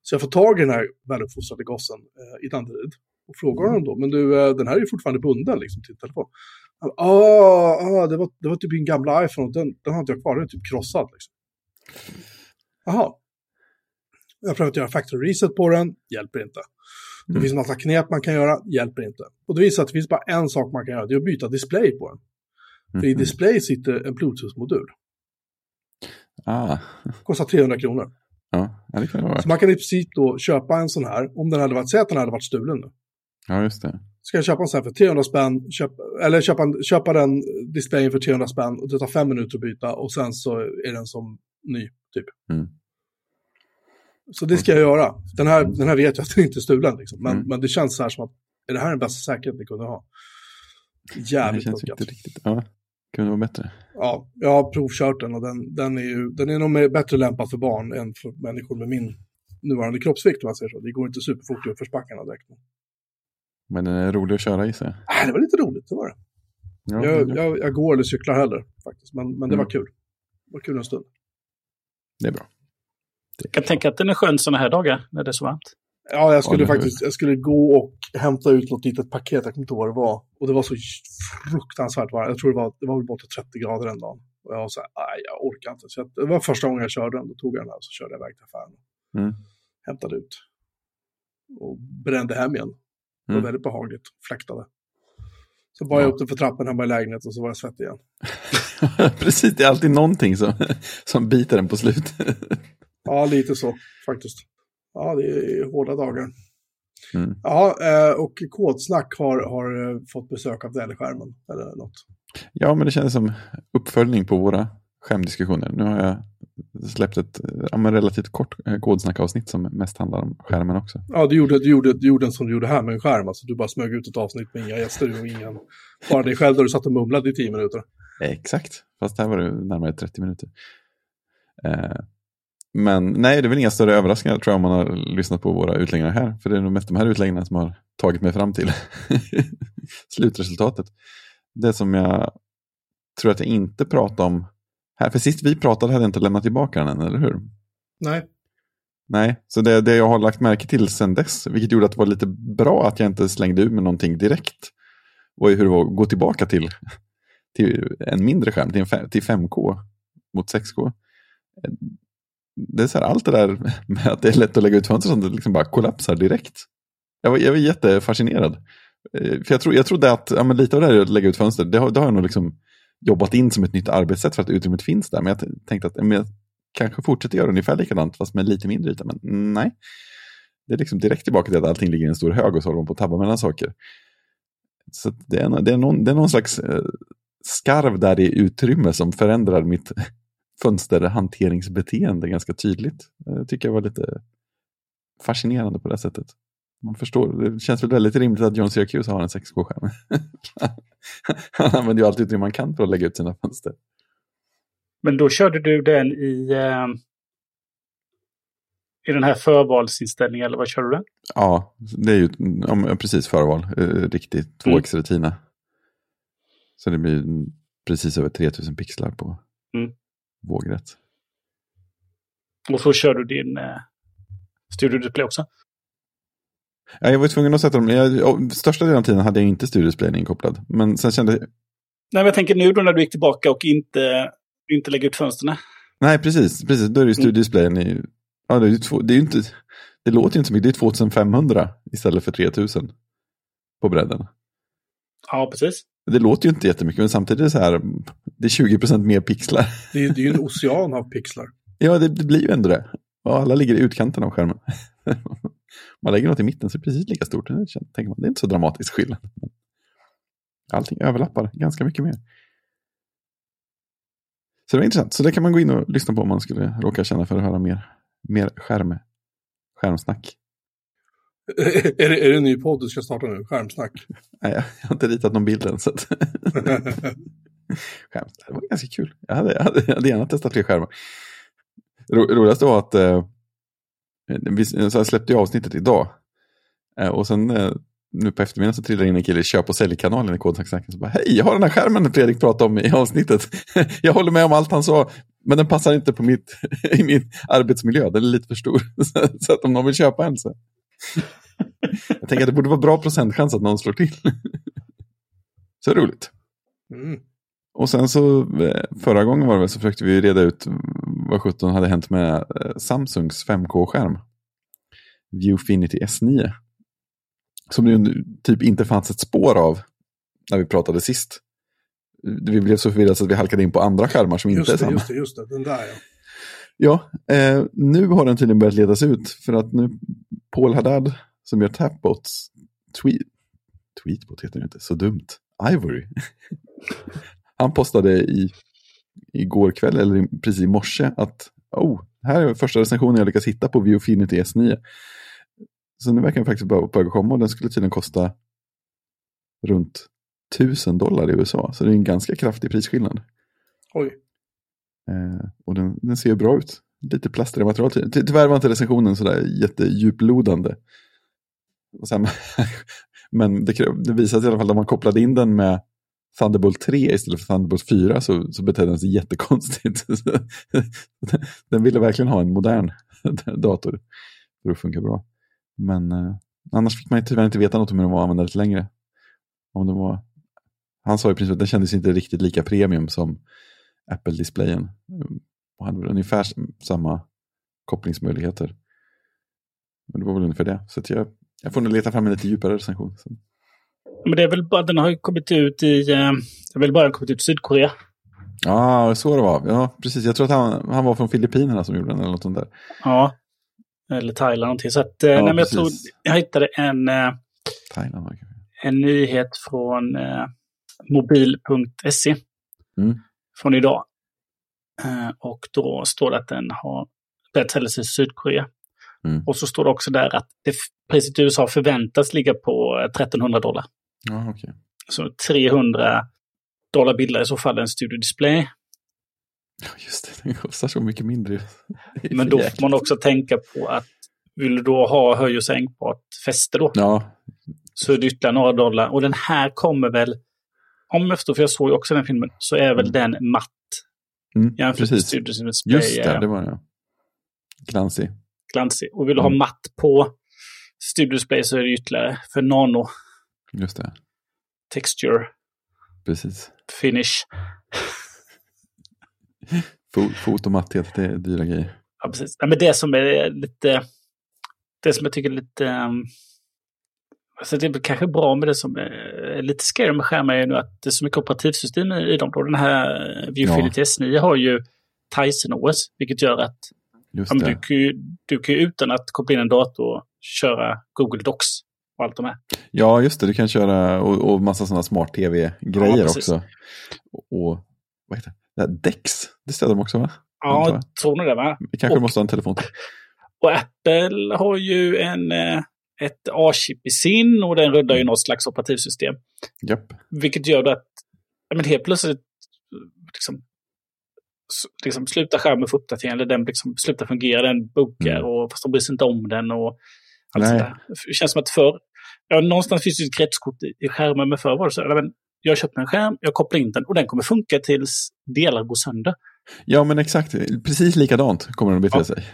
Så jag får tag i den här väluppfostrade gossen eh, i Danderyd. Och frågar honom då, men du, eh, den här är ju fortfarande bunden liksom, till telefon. Han bara, Ah, ah, det, var, det var typ min gamla iPhone, den, den har inte jag kvar, den är typ krossad. Liksom. Jaha. Jag har att göra factory reset på den, hjälper inte. Det Mm. finns en massa knep man kan göra, hjälper inte. Och det visar att det finns bara en sak man kan göra, det är att byta display på den. För i Mhm. display sitter en Bluetooth-modul. Ah, Kostar 300 kronor. ja, det kan det vara. Så man kan i princip då köpa en sån här, om den hade varit, säg att den hade varit stulen nu. Ja, just det. Ska jag köpa en sån här för 300 spänn, köp, eller köpa, köpa den displayen för 300 spänn och det tar fem minuter att byta och sen så är den som ny, typ. Mm. Så det ska jag göra. Den här, den här vet jag att den inte är stulen, liksom. men, Mm. men det känns så här som att, är det här den bästa säkerhet ni kunde ha? Det Jävligt känns luckat. inte riktigt. Ja, kunde vara bättre. Ja, jag har provkört den och den, den är ju, den är nog bättre lämpad för barn än för människor med min nuvarande kroppsvikt om man säger så. Det går inte superfort i uppförsbackarna direkt. Men den är rolig att köra i sig. Äh, det var lite roligt, det var det. Ja, Jag, det- jag, jag går eller cyklar heller faktiskt, men, men det Mm. var kul. Det var kul en stund. det är bra. Jag kan tänka att den är skön sådana här dagar när det är så varmt. Ja, jag skulle faktiskt jag skulle gå och hämta ut något litet paket, jag kommer inte ihåg vad det var. Och det var så fruktansvärt varmt. Jag tror det var, det var väl bortåt 30 grader den dagen. Och jag var så här, nej, jag orkar inte. Så jag, det var första gången jag körde den, då tog jag den här och så körde jag iväg till affären. Mm. Hämtade ut. Och brände hem igen. Det var Mm. väldigt behagligt, fläktade. Så bar jag Ja. upp den för trappen hemma i lägenheten och så var jag svettig igen. Precis, det är alltid någonting som, som biter en på slutet. Ja, lite så faktiskt. Ja, det är hårda dagar. Mm. Ja, eh, och Kodsnack har, har eh, fått besök av Dell-skärmen eller något. Ja, men det känns som uppföljning på våra skärmdiskussioner. Nu har jag släppt ett ja, relativt kort eh, kodsnackavsnitt som mest handlar om skärmen också. Ja, du gjorde, du, gjorde, du gjorde en som du gjorde här med en skärm. Alltså, du bara smög ut ett avsnitt med inga gäster och ingen... Bara dig själv där du satt och mumlade i tio minuter. Exakt, fast här var det närmare 30 minuter. Eh, men nej, det är väl inga större överraskningar tror jag om man har lyssnat på våra utläggningar här. För det är nog mest de här utläggningarna som har tagit mig fram till slutresultatet. Det som jag tror att jag inte pratade om här, för sist vi pratade hade jag inte lämnat tillbaka den än, eller hur? Nej. Nej, så det, det jag har lagt märke till sedan dess, vilket gjorde att det var lite bra att jag inte slängde ut med någonting direkt, var ju hur det var att gå tillbaka till, till en mindre skärm, till, en, till 5K mot 6K. Det är så här, allt det där med att det är lätt att lägga ut fönster som det liksom bara kollapsar direkt. Jag var, jag var jättefascinerad. Eh, för jag, tro, jag trodde att ja, men lite av det här att lägga ut fönster, det har, det har jag nog liksom jobbat in som ett nytt arbetssätt för att utrymmet finns där. Men jag t- tänkte att men jag kanske fortsätter göra ungefär likadant fast med lite mindre yta. Men nej, det är liksom direkt tillbaka till att allting ligger i en stor hög och så håller man på att tabba mellan saker. Så det, är, det, är någon, det är någon slags eh, skarv där i utrymme som förändrar mitt fönsterhanteringsbeteende ganska tydligt. Eh, Det tycker jag var lite fascinerande på det sättet. Man förstår, det känns väl väldigt rimligt att John Syracuse har en 6K-skärm. Han använder ju allt utrymme man kan för att lägga ut sina fönster. Men då körde du den i, eh, i den här förvalsinställningen, eller vad körde du den? Ja, det är ju ja, precis förval. Eh, riktigt 2x retina. Så det blir precis över 3000 pixlar på Mm. Vågrätt. Och så kör du din eh, Studio Display också? Ja, jag var tvungen att sätta dem. Jag, ja, största delen av tiden hade jag inte studiodisplayen inkopplad. Men sen kände jag, Nej, men jag tänker nu då när du gick tillbaka och inte, inte lägger ut fönstren. nej precis, precis, då är det ju studiodisplayen i, ja det är två, det är inte, det låter ju inte så mycket, det är 2500 istället för 3000 på bredden. Ja, precis. Det låter ju inte jättemycket, men samtidigt så här, det är 20% mer pixlar. Det är, det är ju en ocean av pixlar. Ja, det, det blir ju ändå det. Och alla ligger i utkanten av skärmen. man lägger något i mitten så är det precis lika stort. Det känns- tänker man, det är inte så dramatisk skillnad. Allting överlappar ganska mycket mer. Så det var intressant. Så det kan man gå in och lyssna på om man skulle råka känna för att höra mer, mer skärm, skärmsnack. är, det, är det en ny podd du ska starta nu? Skärmsnack? Nej, jag har inte ritat någon bild än. Så att Skämt. Det var ganska kul. Jag hade, jag hade, jag hade gärna testat fler skärmar. Ro, roligast var att eh, vi, så jag släppte avsnittet idag. Eh, och sen eh, nu på eftermiddagen så trillade in en kille i köp och säljkanalen i Kodsnacksnacken. Så bara, hej, jag har den här skärmen Fredrik pratade om i avsnittet. jag håller med om allt han sa, men den passar inte på mitt, i min arbetsmiljö. Den är lite för stor. så, så att om någon vill köpa en så. jag tänker att det borde vara bra procentchans att någon slår till. så roligt. Mm. Och sen så eh, förra gången var det väl så försökte vi reda ut vad 17 hade hänt med eh, Samsungs 5K-skärm. Viewfinity S9. Som det typ inte fanns ett spår av när vi pratade sist. Vi blev så förvirrade så att vi halkade in på andra skärmar som inte är Just det, samma. just det, just det. Den där ja. Ja, eh, nu har den tydligen börjat ledas ut. För att nu Paul Haddad som gör Tapbots, tweet, Tweetbot heter det inte, så dumt, Ivory. Han postade i, igår kväll, eller i, precis i morse, att oh, här är första recensionen jag lyckas hitta på Viewfinity S9. Så nu verkar den faktiskt börja börja komma och den skulle tydligen kosta runt 1000 dollar i USA. Så det är en ganska kraftig prisskillnad. Oj. Eh, och den, den ser ju bra ut. Lite plastigare material. Ty ty- tyvärr var inte recensionen sådär jättedjuplodande. Och sen, men det, det visade sig i alla fall att man kopplade in den med Thunderbolt 3 istället för Thunderbolt 4 så, så betedde den sig jättekonstigt. den ville verkligen ha en modern dator för att funka bra. Men eh, annars fick man tyvärr inte veta något om hur den var att använda längre. Om det var, han sa i princip att den kändes inte riktigt lika premium som Apple-displayen. Och hade väl ungefär samma kopplingsmöjligheter. Men det var väl ungefär det. Så att jag, jag får nog leta fram en lite djupare recension. Så. Men det är väl bara, den har ju kommit ut i, eh, det är väl bara kommit ut i Sydkorea. Ja, så det var. Ja, precis. Jag tror att han, han var från Filippinerna som gjorde den eller något sånt där. Ja, eller Thailand någonting. Så att, eh, nej, men jag, tror, jag hittade en, eh, Thailand kanske. en nyhet från eh, mobil.se Mm. från idag. Eh, och då står det att den har börjat säljas i Sydkorea. Mm. Och så står det också där att det, priset i USA förväntas ligga på eh, 1300 dollar. Ja, okej. Så 300 dollar billigare i så fall en Studio Display. Ja, just det. Den kostar så mycket mindre. Men då får man också tänka på att vill du då ha höj och sänkbart fäste då, Ja, så är det ytterligare några dollar. Och den här kommer väl, om jag förstår, för jag såg ju också den filmen, så är väl den matt mm, jämfört med precis. Studio Display. Just det, det var det. Glansig. glansig. Och vill du ha Mm. matt på Studio Display så är det ytterligare för nano Just det, texture precis. finish. Fo- Fot och matthet, det är dyra grejer. Ja, precis. Ja, men det som är lite, det som jag tycker är lite, um, alltså det är kanske bra med det som är lite scary med skärmar är nu att det är så mycket operativsystem i, i dem. Då. Den här Viewfinity S9 har ju Tyson OS, vilket gör att ja, du, kan ju, du kan utan att koppla in en dator köra Google Docs och allt de här. Ja, just det. Du kan köra och, och massa sådana smart-tv-grejer Ja, också. Och, och vad heter det? Dex, det ställer de också va? Ja, jag tror nog det. Va? Vi kanske Och- måste ha en telefon till. Och Apple har ju en, eh, ett A-chip i sin och den rullar ju något slags operativsystem. Japp. Vilket gör att men helt plötsligt liksom, liksom slutar skärmen få uppdatering eller den liksom slutar fungera, den buggar Mm. och fast de bryr sig inte om den och allt. Det känns som att förr, ja, någonstans finns det ett kretskort i, i skärmen, men förr var det så här, men jag köper en skärm, jag kopplar in den och den kommer funka tills delar går sönder. Ja, men exakt. Precis likadant kommer den att bete Ja. sig.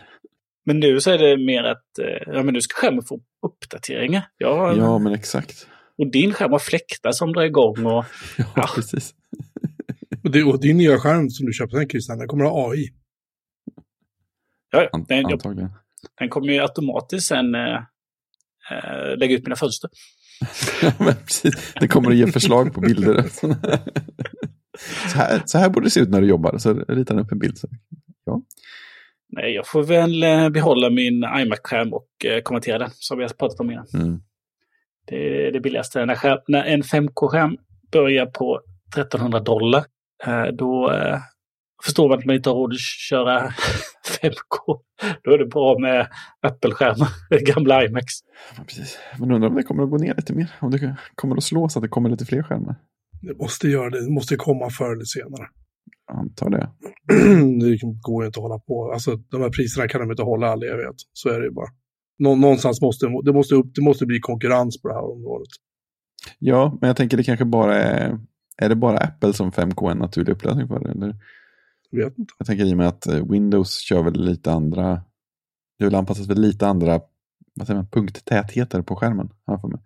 Men nu så är det mer att eh, ja, men nu ska skärmen få uppdateringar. Ja, Ja, men exakt. Och din skärm har fläktar som drar igång. Och, Ja, Ja. precis. Och, det, och din nya skärm som du köper sen Christian, den kommer ha AI. ja, den, antagligen. den kommer ju automatiskt sen eh, eh, lägga ut mina fönster. Ja. Det kommer att ge förslag på bilder. Så här, så här borde det se ut när du jobbar. Så ritar den upp en bild. Så. Nej, jag får väl eh, behålla min iMac-skärm och eh, konvertera den, som vi har pratat om innan. Mm. Det är det billigaste. När, skärm, när en 5K-skärm börjar på 1300 dollar, eh, då förstår man att man inte har råd att köra 5K. Då är det bra med Apple-skärmar, gamla iMacs. Ja, precis. Men undrar om det kommer att gå ner lite mer. Om det kommer att slå så att det kommer lite fler skärmar. Det måste göra det, det måste komma förr eller senare. Jag antar det. det går ju inte att hålla på. Alltså de här priserna kan de inte hålla all evighet. Så är det ju bara. Nå någonstans måste det, måste upp, det måste bli konkurrens på det här området. Ja, men jag tänker det kanske bara är... Är det bara Apple som 5K är en naturlig upplösning för det? Eller? Jag vet inte. Jag tänker i och med att eh, Windows kör väl lite andra... Det vill anpassas väl lite andra vad säger man, punkttätheter på skärmen. jag för mig.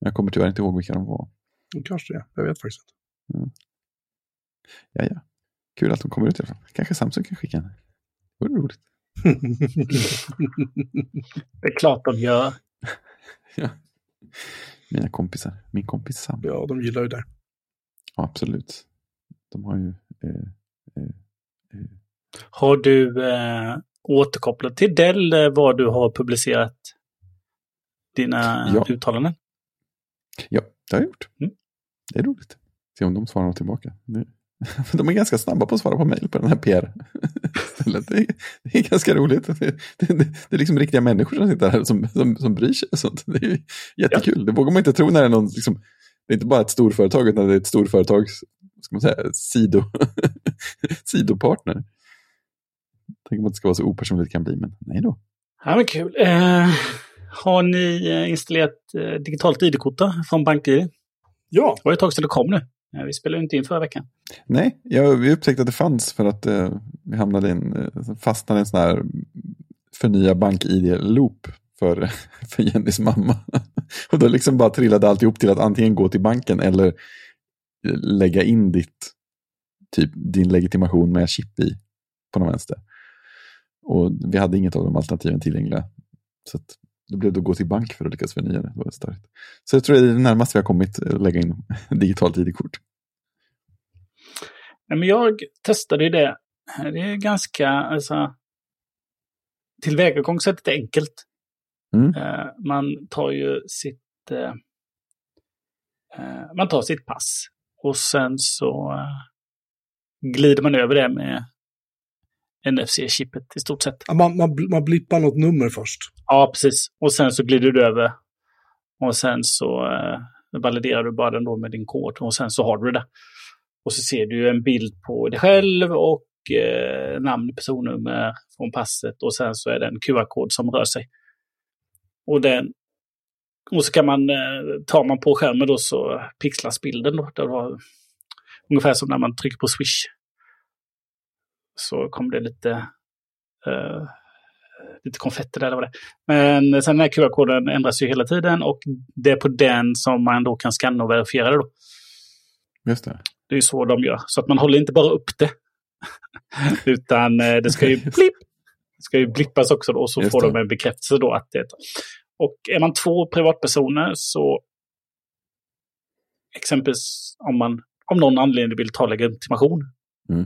Men jag kommer tyvärr inte ihåg vilka de var. Kanske det. Jag vet faktiskt inte. Ja, ja. Kul att de kommer ut i alla fall. Kanske Samsung kan skicka en. Det vore roligt. Det är klart de gör. Ja. Mina kompisar. Min kompis Sam. ja, de gillar ju det. Ja, absolut. De har ju... Eh, eh, Har du eh, återkopplat till Dell eh, vad du har publicerat dina Ja. uttalanden? ja, det har jag gjort. Mm. Det är roligt. Se om de svarar tillbaka. De är ganska snabba på att svara på mejl på den här PR. Det, är, det är ganska roligt. Det, det, det, det är liksom riktiga människor som sitter här som, som, som bryr sig. Och sånt. Det är jättekul. Det vågar man inte tro när det är någon... Liksom, det är inte bara ett storföretag utan det är ett storföretags ska man säga, sido, sidopartner. Tänk om att det ska vara så opersonligt det kan bli, men nej då. Ja, men kul. Eh, har ni eh, installerat eh, digitalt ID-kort från BankID? Ja, Det var ett tag sedan det kom nu. Vi spelade inte in förra veckan. Nej, jag, vi upptäckte att det fanns för att eh, vi hamnade i en, eh, fastnade i en sån här förnya bank-id-loop för, för Jennys mamma. Och då liksom bara trillade alltihop till att antingen gå till banken eller eh, lägga in ditt, typ din legitimation med chip i på någon vänster. Och vi hade inget av de alternativen tillgängliga. Så att det blev då gå till bank för att lyckas förnya det. det var starkt. Så jag tror det är det närmaste vi har kommit eh, lägga in digitalt ID-kort. men jag testade ju det. Det är ganska, alltså, tillvägagångssättet är enkelt. Mm. Eh, man tar ju sitt, eh, man tar sitt pass och sen så glider man över det med NFC-chippet i stort sett. Man, man, man blippar något nummer först. Ja, precis. Och sen så glider du över. Och sen så eh, validerar du bara den då med din kod och sen så har du det. Och så ser du en bild på dig själv och eh, namn, personnummer från passet och sen så är det en QR-kod som rör sig. Och, den, och så kan man, eh, tar man på skärmen då så pixlas bilden då. Där du har, ungefär som när man trycker på Swish. Så kommer det lite, eh, lite konfetti där. Var det. Men sen den här QR-koden ändras ju hela tiden och det är på den som man då kan scanna och verifiera det då. Just det. Det är ju så de gör. Så att man håller inte bara upp det. Utan eh, det ska ju blipp. Det ska ju blippas också då, och så Just får det. de en bekräftelse då att det är Och är man två privatpersoner så exempelvis om man om någon anledning vill ta legitimation. Mm.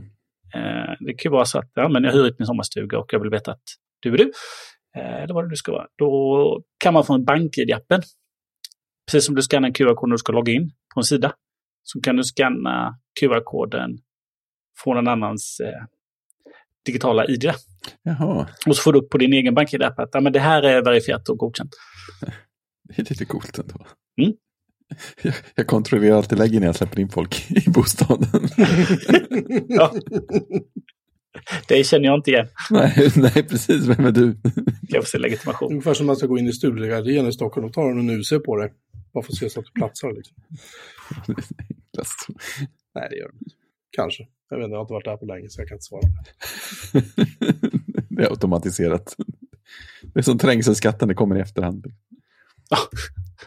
Eh, det kan ju vara så att ja, men jag hyr ut min sommarstuga och jag vill veta att du är du. Eh, eller vad det nu ska vara. Då kan man från BankID-appen, precis som du skannar en QR-kod när du ska logga in på en sida, så kan du scanna QR-koden från en annans eh, digitala ID. Jaha, Och så får du upp på din egen BankID-app att ja, men det här är verifierat och godkänt. det är lite coolt ändå. Mm. Jag, jag kontrollerar alltid läggen när jag släpper in folk i bostaden. Ja. Det känner jag inte igen. nej, nej, precis. Vem är du? Jag får se legitimation. Ungefär som man ska gå in i Sturegallerian i Stockholm och de en UC på dig. Bara för att se så att du platsar. Liksom. Nej, det gör de inte. Kanske. Jag vet inte, jag har inte varit där på länge så jag kan inte svara det. det är automatiserat. Det är som trängselskatten, det kommer i efterhand.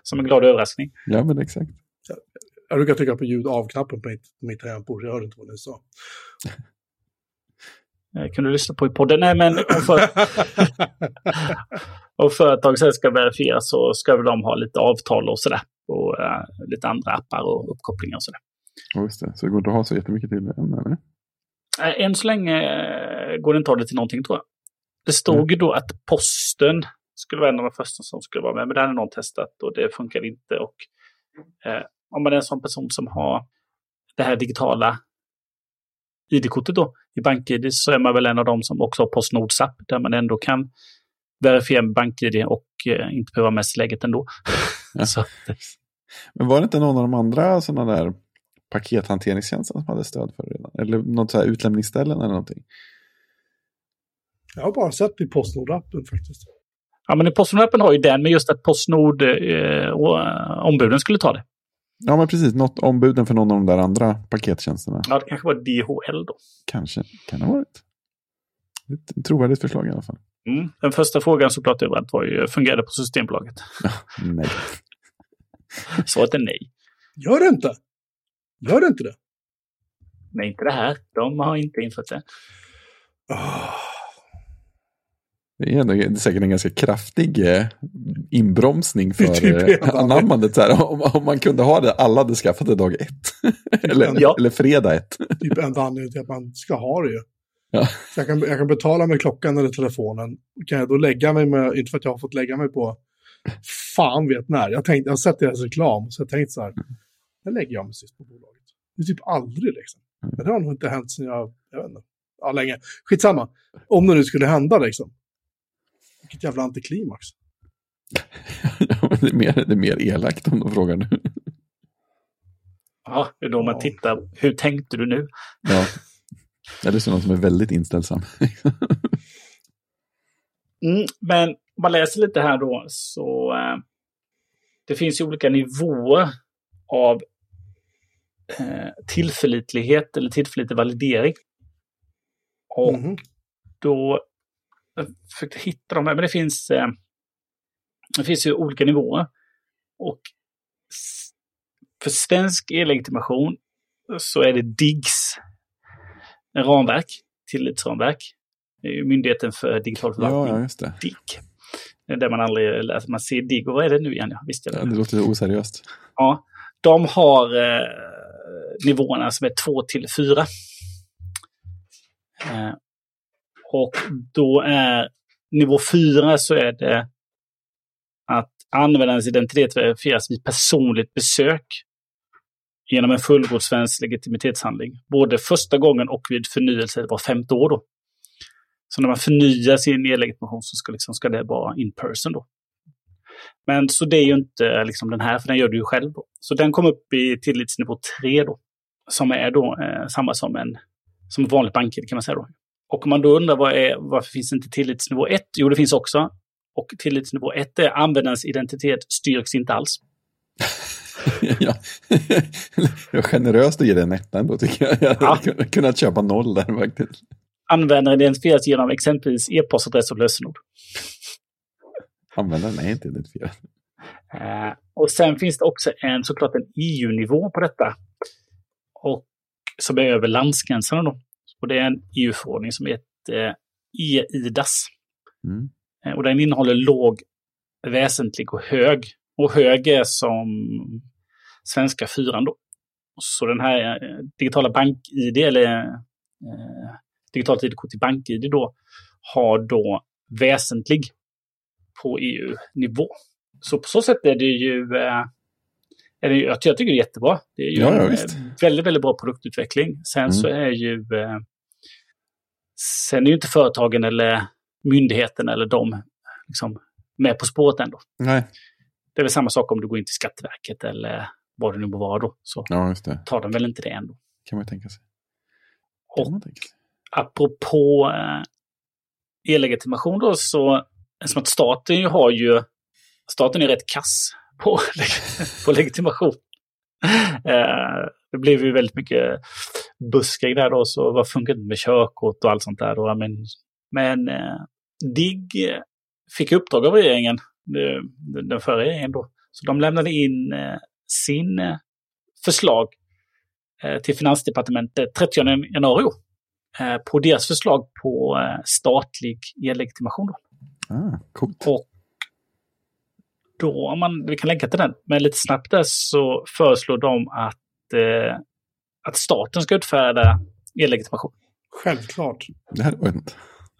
Som en glad överraskning. Ja, men exakt. Jag brukar trycka på ljud av-knappen på mitt, på mitt tangentbord. Jag hörde inte vad ni sa. Eh, Kan du lyssna på i podden? Nej, men om, för, om företag sen ska verifieras så ska väl de ha lite avtal och sådär. Och eh, lite andra appar och uppkopplingar och sådär. Ja, just det. Så det går inte att ha så jättemycket till än, eller? Eh, Än så länge eh, går det inte att ha det till någonting tror jag. Det stod ju då att posten skulle vara en av de första som skulle vara med, men det hade någon testat och det funkar inte. Och, eh, om man är en sån person som har det här digitala ID-kortet då i BankID så är man väl en av dem som också har Postnords app där man ändå kan verifiera BankID och eh, inte behöva med sig läget ändå. Ja. så, Men var det inte någon av de andra sådana där pakethanteringstjänsterna som hade stöd för det redan? Eller något så här utlämningsställen eller någonting? Jag har bara sett i Postnord-appen faktiskt. Ja, men Postnord-appen har ju den, men just att Postnord eh, och, eh, ombuden skulle ta det. Ja, men precis. Något ombuden för någon av de där andra pakettjänsterna. Ja, det kanske var DHL då. Kanske. Kan det ha varit. Det är ett trovärdigt förslag i alla fall. Mm. Den första frågan såklart överallt var ju, fungerade på Systembolaget? Nej. Svaret är nej. Gör det inte! Gör det inte det? Nej, inte det här. De har inte infört det. Ah, Det är, ändå, det är säkert en ganska kraftig eh, inbromsning för Typ eh, anammandet. Så här, om, om man kunde ha det, alla hade skaffat det dag ett. eller, Ja. eller fredag ett. typ enda anledningen till att man ska ha det ju. Ja. Så jag, kan, jag kan betala med klockan eller telefonen. Kan jag då lägga mig med, inte för att jag har fått lägga mig på fan vet när. Jag, tänkte, jag har sett deras reklam så jag tänkte så här, när lägger jag mig sist på bolaget? Det är typ aldrig liksom. Men det har nog inte hänt sedan jag, jag vet inte, ja länge. Skitsamma, om det nu skulle hända liksom. Vilket jävla antiklimax. Ja, men det, är mer, det är mer elakt om de frågar nu. Ja, det är då man Ja. tittar. Hur tänkte du nu? Ja. Eller så någon som är väldigt inställsam. Mm, men om man läser lite här då så eh, det finns ju olika nivåer av eh, tillförlitlighet eller tillförlitlig validering. Och Mhm. då jag försökte hitta dem här, men det finns, eh, det finns ju olika nivåer. Och för svensk e-legitimation så är det DIGS ramverk, tillitsramverk. Det är ju Myndigheten för digital förvaltning. Ja, just det. DIG. Där man aldrig läser, man ser DIG och vad är det nu igen? Ja, visst är det. Ja, det låter oseriöst. Ja, de har eh, nivåerna som är 2 till 4. Eh, och då är nivå 4 så är det att användarens identitet verifieras vid personligt besök genom en fullgod svensk legitimitetshandling. Både första gången och vid förnyelse var femte år. Då. Så när man förnyar sin e-legitimation så ska, liksom, ska det vara in person. Då. Men så det är ju inte liksom den här, för den gör du ju själv. Då. Så den kom upp i tillitsnivå 3 då. Som är då eh, samma som en som vanlig bank kan man säga då. Och om man då undrar vad är, varför finns det inte tillitsnivå 1? Jo, det finns också. Och tillitsnivå 1 är användarens identitet styrks inte alls. ja. Generöst att ge den ettan då tycker jag. Jag hade ja. kunnat köpa noll där faktiskt. Användaren identifieras genom exempelvis e-postadress och lösenord. Användaren är inte identifierad. Uh, och sen finns det också en, såklart en EU-nivå på detta. Och, som är över landsgränserna då. Och det är en EU-förordning som heter eh, EIDAS. Mm. Eh, och den innehåller låg, väsentlig och hög. Och hög är som svenska fyran då. Så den här eh, digitala bank-id eller eh, digitalt ID-kort i bank-id då har då väsentlig på EU-nivå. Så på så sätt är det ju, eh, är det, jag tycker det är jättebra. Det är ju ja, en väldigt, väldigt bra produktutveckling. Sen mm. så är ju, sen är ju inte företagen eller myndigheten eller de liksom med på spåret ändå. Nej. Det är väl samma sak om du går in till Skatteverket eller vad det nu må vara då. Så ja, tar de väl inte det ändå. Kan man tänka sig. Kan man tänka sig. apropå eh, e-legitimation då så, som att staten ju har ju, staten är rätt kass på, på legitimation. eh, det blev ju väldigt mycket buskig där då, så vad funkar det med körkort och allt sånt där då? Men, men eh, DIGG fick uppdrag av regeringen, den förra regeringen då, så de lämnade in eh, sin eh, förslag eh, till Finansdepartementet 30 januari eh, på deras förslag på statlig e-legitimation. Ah, coolt. Och då, om man, vi kan länka till den, men lite snabbt där så föreslår de att, eh, att staten ska utfärda e-legitimation. Självklart. Det här var inte.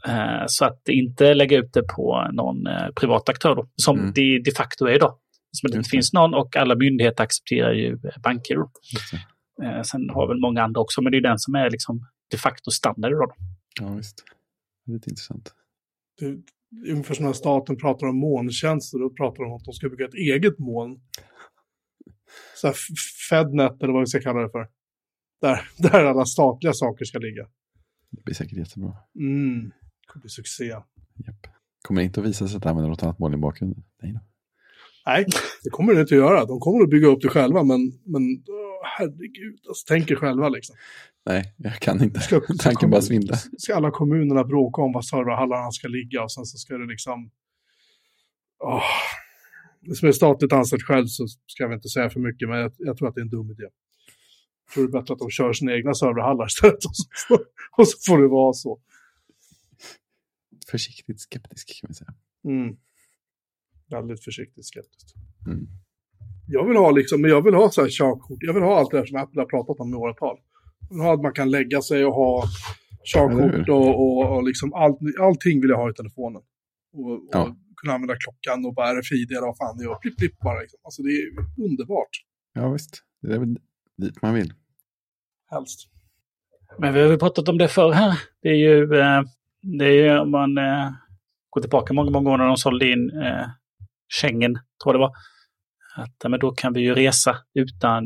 Eh, så att inte lägga ut det på någon eh, privat aktör då, som mm. det de facto är idag. Som det inte finns någon och alla myndigheter accepterar ju eh, banker. Eh, sen har väl många andra också, men det är den som är liksom de facto standard idag. Ja, visst. Det är lite intressant. Det, ungefär som när staten pratar om molntjänster, då pratar de om att de ska bygga ett eget moln. Så här Fednet eller vad vi ska kalla det för. Där, där alla statliga saker ska ligga. Det blir säkert jättebra. Mm, det kommer bli succé. Japp. Kommer inte att visa sig att använda något annat moln i bakgrunden? Nej då. Nej, det kommer det inte att göra. De kommer att bygga upp det själva, men, men herregud, alltså, tänk er själva liksom. Nej, jag kan inte. Ska, Tanken bara svindla. Ska alla kommunerna bråka om var serverhallarna ska ligga och sen så ska det liksom... Oh. Som är statligt anställd själv så ska jag inte säga för mycket, men jag, jag tror att det är en dum idé. Jag tror det är bättre att de kör sina egna serverhallar istället och så, och så får det vara så. Försiktigt skeptisk kan vi säga. Mm väldigt försiktigt skeptiskt. Mm. Jag vill ha liksom, jag vill ha så här körkort, jag vill ha allt det här som Apple har pratat om i åratal. Att man kan lägga sig och ha körkort och, och, och liksom allt, allting vill jag ha i telefonen. Och, och ja. kunna använda klockan och bara RFID vad fan och plipp, plipp bara. Liksom. Alltså det är underbart. Ja visst, det är väl dit man vill. Helst. Men vi har ju pratat om det förr här. Det är ju, eh, det är ju om man eh, går tillbaka många, många år när de sålde in eh, Schengen, tror jag det var. Att, men då kan vi ju resa utan,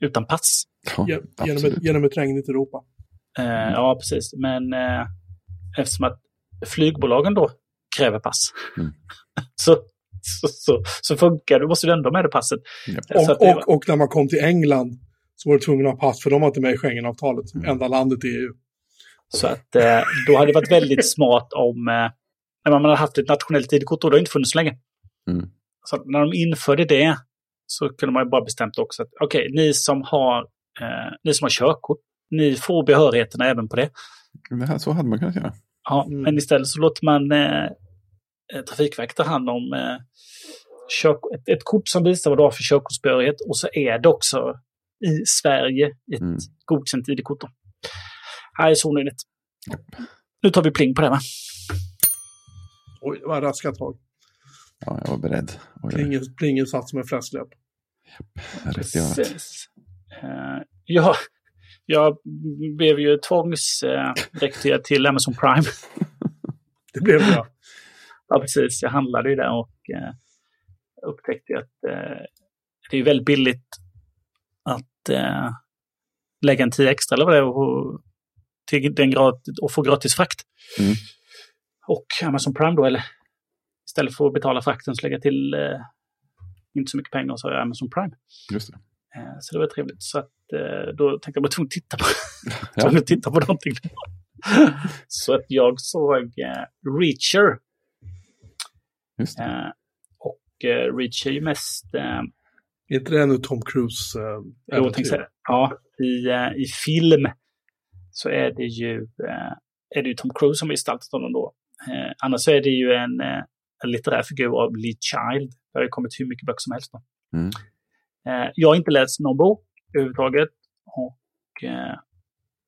utan pass. Ja, genom, ett, genom ett regnigt Europa. Eh, ja, precis. Men eh, eftersom att flygbolagen då kräver pass mm. så, så, så, så, funkar det. Du måste ju ändå med det passet. Ja. Och, och, var... och, när man kom till England så var du tvungen att ha pass, för de var inte med i Schengenavtalet, mm. enda landet i EU. Så att eh, då hade det varit väldigt smart om eh, när man hade haft ett nationellt ID-kort och det har inte funnits så länge. Mm. Så när de införde det så kunde man ju bara bestämt också att okej, okay, ni som har eh, ni som har körkort, ni får behörigheterna även på det. det här, så hade man kunnat göra. Ja, mm. men istället så låter man eh, eh Trafikverket ta hand om eh, ett, ett, kort som visar vad du har för körkortsbehörighet och så är det också i Sverige ett mm. godkänt ID-kort. Nej, så onödigt. Nu tar vi pling på det, va? Oj, det var raska tag. Ja, jag var beredd. Oj, Plingen, satt som en fläskläpp. rätt i örat. Precis. Eh, ja, jag blev ju tvångsrekryterad till Amazon Prime. Det blev det, ja. Precis. Jag handlade ju där och eh, upptäckte att eh, det är väldigt billigt att lägga en 10 extra eller vad det är och, till den grad, och få gratis frakt. Mm. Och Amazon Prime då, eller istället för att betala frakten så lägga till inte så mycket pengar och så har jag Amazon Prime. Just det. Eh, så det var trevligt. Så att, eh, då tänkte jag var tvungen att titta på, Ja. tvungen att titta på någonting. så att jag såg eh, Reacher. Just det. Eh, och eh, Reacher är ju mest eh, Är inte det ännu Tom Cruise? Eh, Jo, jag. Ja, i, eh, i film så är det ju, eh, är det ju Tom Cruise som har gestaltat honom då. Eh, annars så är det ju en, en litterär figur av Lee Child. Det har ju kommit hur mycket böcker som helst. Då. Mm. Eh, jag har inte läst någon bok överhuvudtaget och eh,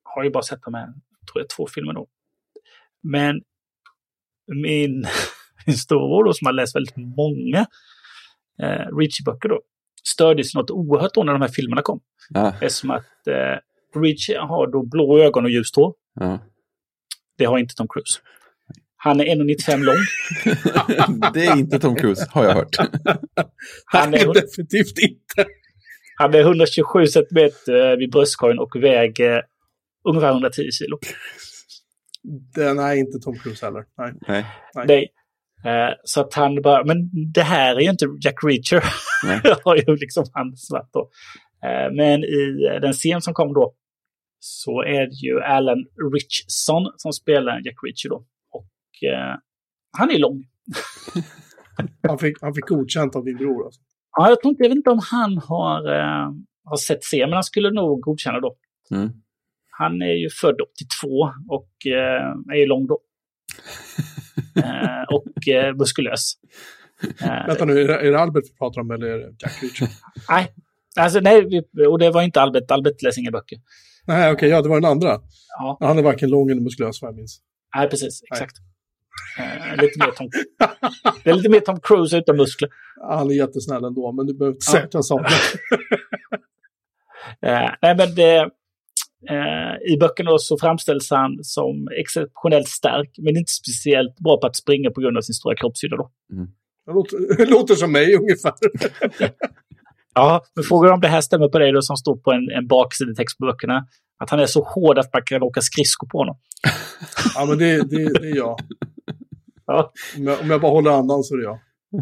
har ju bara sett de här, tror jag, två filmer då. Men min, min storebror då, som har läst väldigt många eh, Ritchie-böcker då, stördes något oerhört då när de här filmerna kom. Ja, Eftersom att eh, Ritchie har då blå ögon och ljust hår. ja. Det har inte Tom Cruise. Han är 1,95 lång. Det är inte Tom Cruise, har jag hört. Han Nej, är, definitivt inte. han är 127 centimeter vid bröstkorgen och väger ungefär 110 kilo. Den är inte Tom Cruise heller. Nej. Nej. Nej. Nej. Eh, så att han bara, men det här är ju inte Jack Reacher. Nej. har ju liksom han svart då. Eh, men i eh, den scen som kom då så är det ju Alan Richson som spelar Jack Reacher då. Eh, han är lång. Han fick, han fick godkänt av din bror. Alltså. Ja, jag, tror inte, jag vet inte om han har, eh, har sett scen, men han skulle nog godkänna då. Mm. Han är ju född 82 och eh, är ju lång då. eh, och eh, muskulös. Eh, Vänta nu, är det, är det Albert vi pratar om eller är det Jack Reacher? nej, alltså, nej, vi- och det var inte Albert. Albert läser inga böcker. Nej, okej, ja, det var den andra. Ja, Han är varken lång eller muskulös vad jag minns. nej, precis. Exakt. Eh, lite mer Tom, det är lite mer Tom Cruise utan muskler. Han är jättesnäll ändå, men du behöver inte säga att jag sa det. Eh, nej, men det, eh, I böckerna så framställs han som exceptionellt stark, men inte speciellt bra på att springa på grund av sin stora kroppshydda. Då. Det låter, det låter som mig ungefär. Ja, men frågar om det här stämmer på dig då som står på en, en baksidetext på böckerna. Att han är så hård att man kan åka skridskor på honom. Ja, men det, det, det är jag. Om jag. Om jag bara håller andan så är det jag.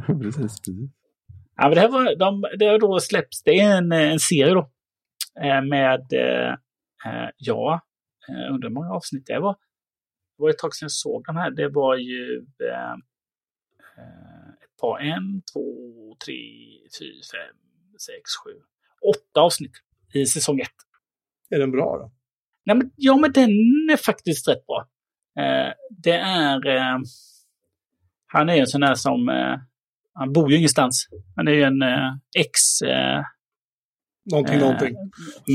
precis, precis. Ja, men det, här var, de, det har då släppts, det är en, en serie då. eh, Med, eh, eh, ja, undrar hur många avsnitt det var. Det var ett tag sedan jag såg den här. Det var ju ett par, en, två, tre, fyra, fem, sex, sju, åtta avsnitt i säsong ett. Är den bra då? Nej, men, ja, men den är faktiskt rätt bra. Eh, det är... Han är en sån där som... Eh, han bor ju ingenstans. Han är ju en eh, ex... Eh, Någonting, eh, någonting.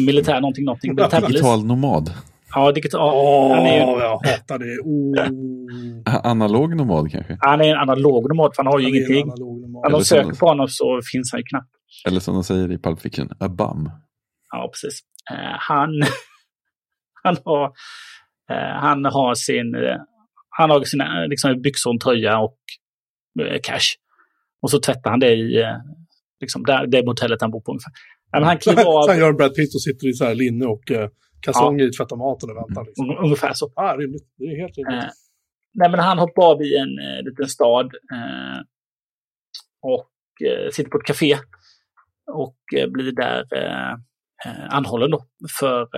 Militär, någonting, någonting. Militärpolis. Digital nomad. Ja, digital. Åh, han, är ju, jag hatar det. Oh. Analog nomad kanske? han är en analog nomad, för han har ju Han ingenting. När de söker på honom så finns han ju knappt. Eller som de säger i Pulp Fiction, a bum. Ja, precis. Eh, han, han, har, eh, han har sin... Han har sina liksom, byxor, en tröja och eh, cash. Och så tvättar han det i eh, liksom, där, det motellet han bor på ungefär. Ja, men han kliver av gör Brad Pitt och sitter i så här linne och eh, kalsonger i tvättomaten och väntar. Liksom. un- ungefär så. Ah, rimligt. Det är helt rimligt. Eh, nej, men han hoppar av i en eh, liten stad eh, och eh, sitter på ett café och eh, blir där anhållen då för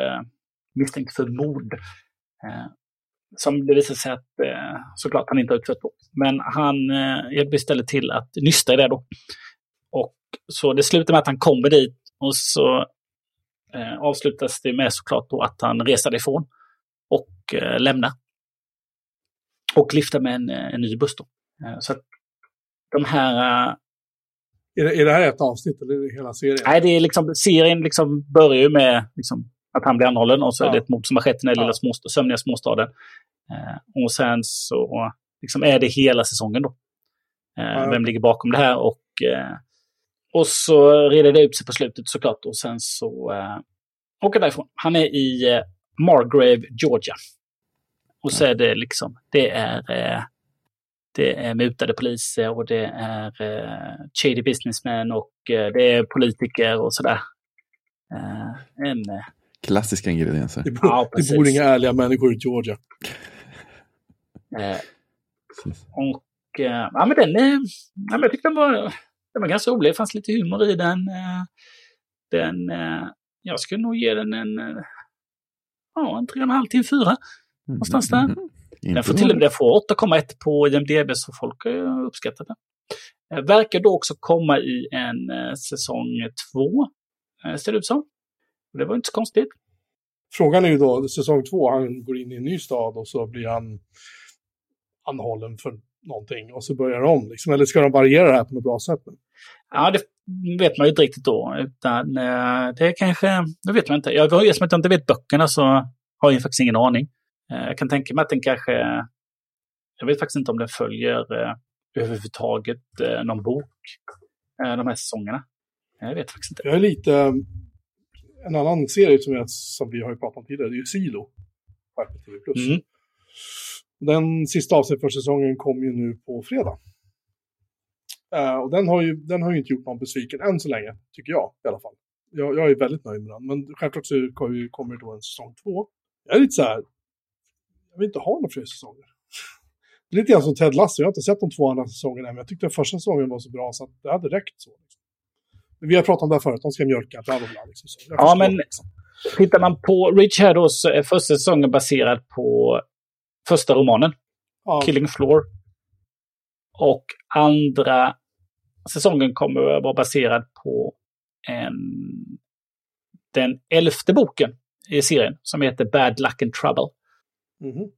misstänkt för mord. Som det visar sig att eh, såklart han inte har utfört då. Men han eh, hjälper istället till att nysta i det då. Och så det slutar med att han kommer dit och så eh, avslutas det med såklart då att han reser ifrån och eh, lämnar. Och lyfter med en, eh, en ny buss då. Eh, så att de här eh, Är, det, är det här ett avsnitt eller hela serien? Nej, det är liksom, serien liksom börjar ju med liksom, att han blir anhållen och så Ja. är det ett mord som har skett i den här lilla småst- sömniga småstaden. Eh, och sen så liksom är det hela säsongen då. Eh. Vem ligger bakom det här och, eh, och så reder det ut sig på slutet såklart och sen så eh, åker därifrån. Han är i eh, Margrave, Georgia. Och så är det liksom, det är, eh, det är mutade poliser och det är eh, shady businessmen och det är politiker och sådär. En, Klassiska ingredienser. Det bor, Ja, det bor inga ärliga människor i Georgia. eh, och eh, ja, men den, eh, ja, men jag tyckte den var, den var ganska rolig. Det fanns lite humor i den. Eh, den eh, jag skulle nog ge den en, eh, ja, en 3,5 till en 4. Någonstans där. Mm. Den Inte får till och med dåligt. den får 8,1 på IMDB så folk uppskattat den. Eh, Verkar då också komma i en eh, säsong två, eh, ser det ut som. Och Det var inte så konstigt. Frågan är ju då, säsong två, han går in i en ny stad och så blir han anhållen för någonting och så börjar de om. Liksom. Eller ska de variera det här på något bra sätt? Nu? Ja, det vet man ju inte riktigt då. Utan eh, det kanske, det vet man inte. Jag, eftersom jag inte vet böckerna så har jag faktiskt ingen aning. Eh, jag kan tänka mig att den kanske, jag vet faktiskt inte om den följer eh, överhuvudtaget någon bok, de här säsongerna. Jag vet faktiskt inte. Jag är lite... En annan serie som, jag, som vi har ju pratat om tidigare, det är ju Silo. På Apple TV+. Mm. Den sista avsnittet för säsongen kom ju nu på fredag. Eh, och den har, ju, den har ju inte gjort någon besviken än så länge, tycker jag i alla fall. Jag, jag är väldigt nöjd med den, men självklart så kommer det då en säsong två. Jag är lite så här, jag vill inte ha några fler säsonger. Det är lite grann som Ted Lasso, jag har inte sett de två andra säsongerna men jag tyckte den första säsongen var så bra så att det hade räckt så. Vi har pratat om det här förut, de ska mjölka, bla bla bla. Liksom, så. Jag Ja, men- liksom. Tittar man på Rich här då så är första säsongen baserad på första romanen, Ja, Killing Floor. Och andra säsongen kommer att vara baserad på en, den elfte boken i serien som heter Bad Luck and Trouble. mhm.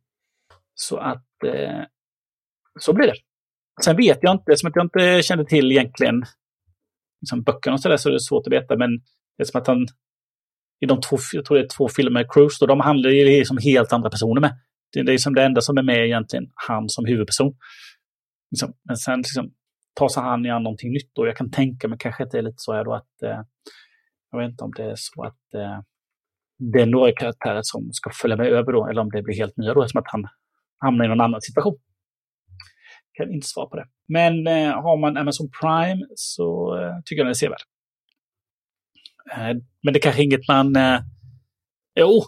Så att eh, så blir det. Sen vet jag inte, som att jag inte kände till egentligen liksom böckerna och sådär så är det svårt att veta. Men det är som att han i de två, jag tror det är två filmer Cruise, då, de handlar ju liksom helt andra personer med. Det är liksom det enda som är med egentligen han som huvudperson. Liksom. Men sen liksom, tar sig han an någonting nytt och jag kan tänka mig kanske att det är lite så här då att eh, jag vet inte om det är så att eh, det är några karaktärer som ska följa med över då, eller om det blir helt nya då, eftersom att han hamnar i någon annan situation. Kan inte svara på det. Men eh, har man Amazon Prime så eh, tycker jag den är sevärd. Eh, men det kanske inget man... Eh, jo,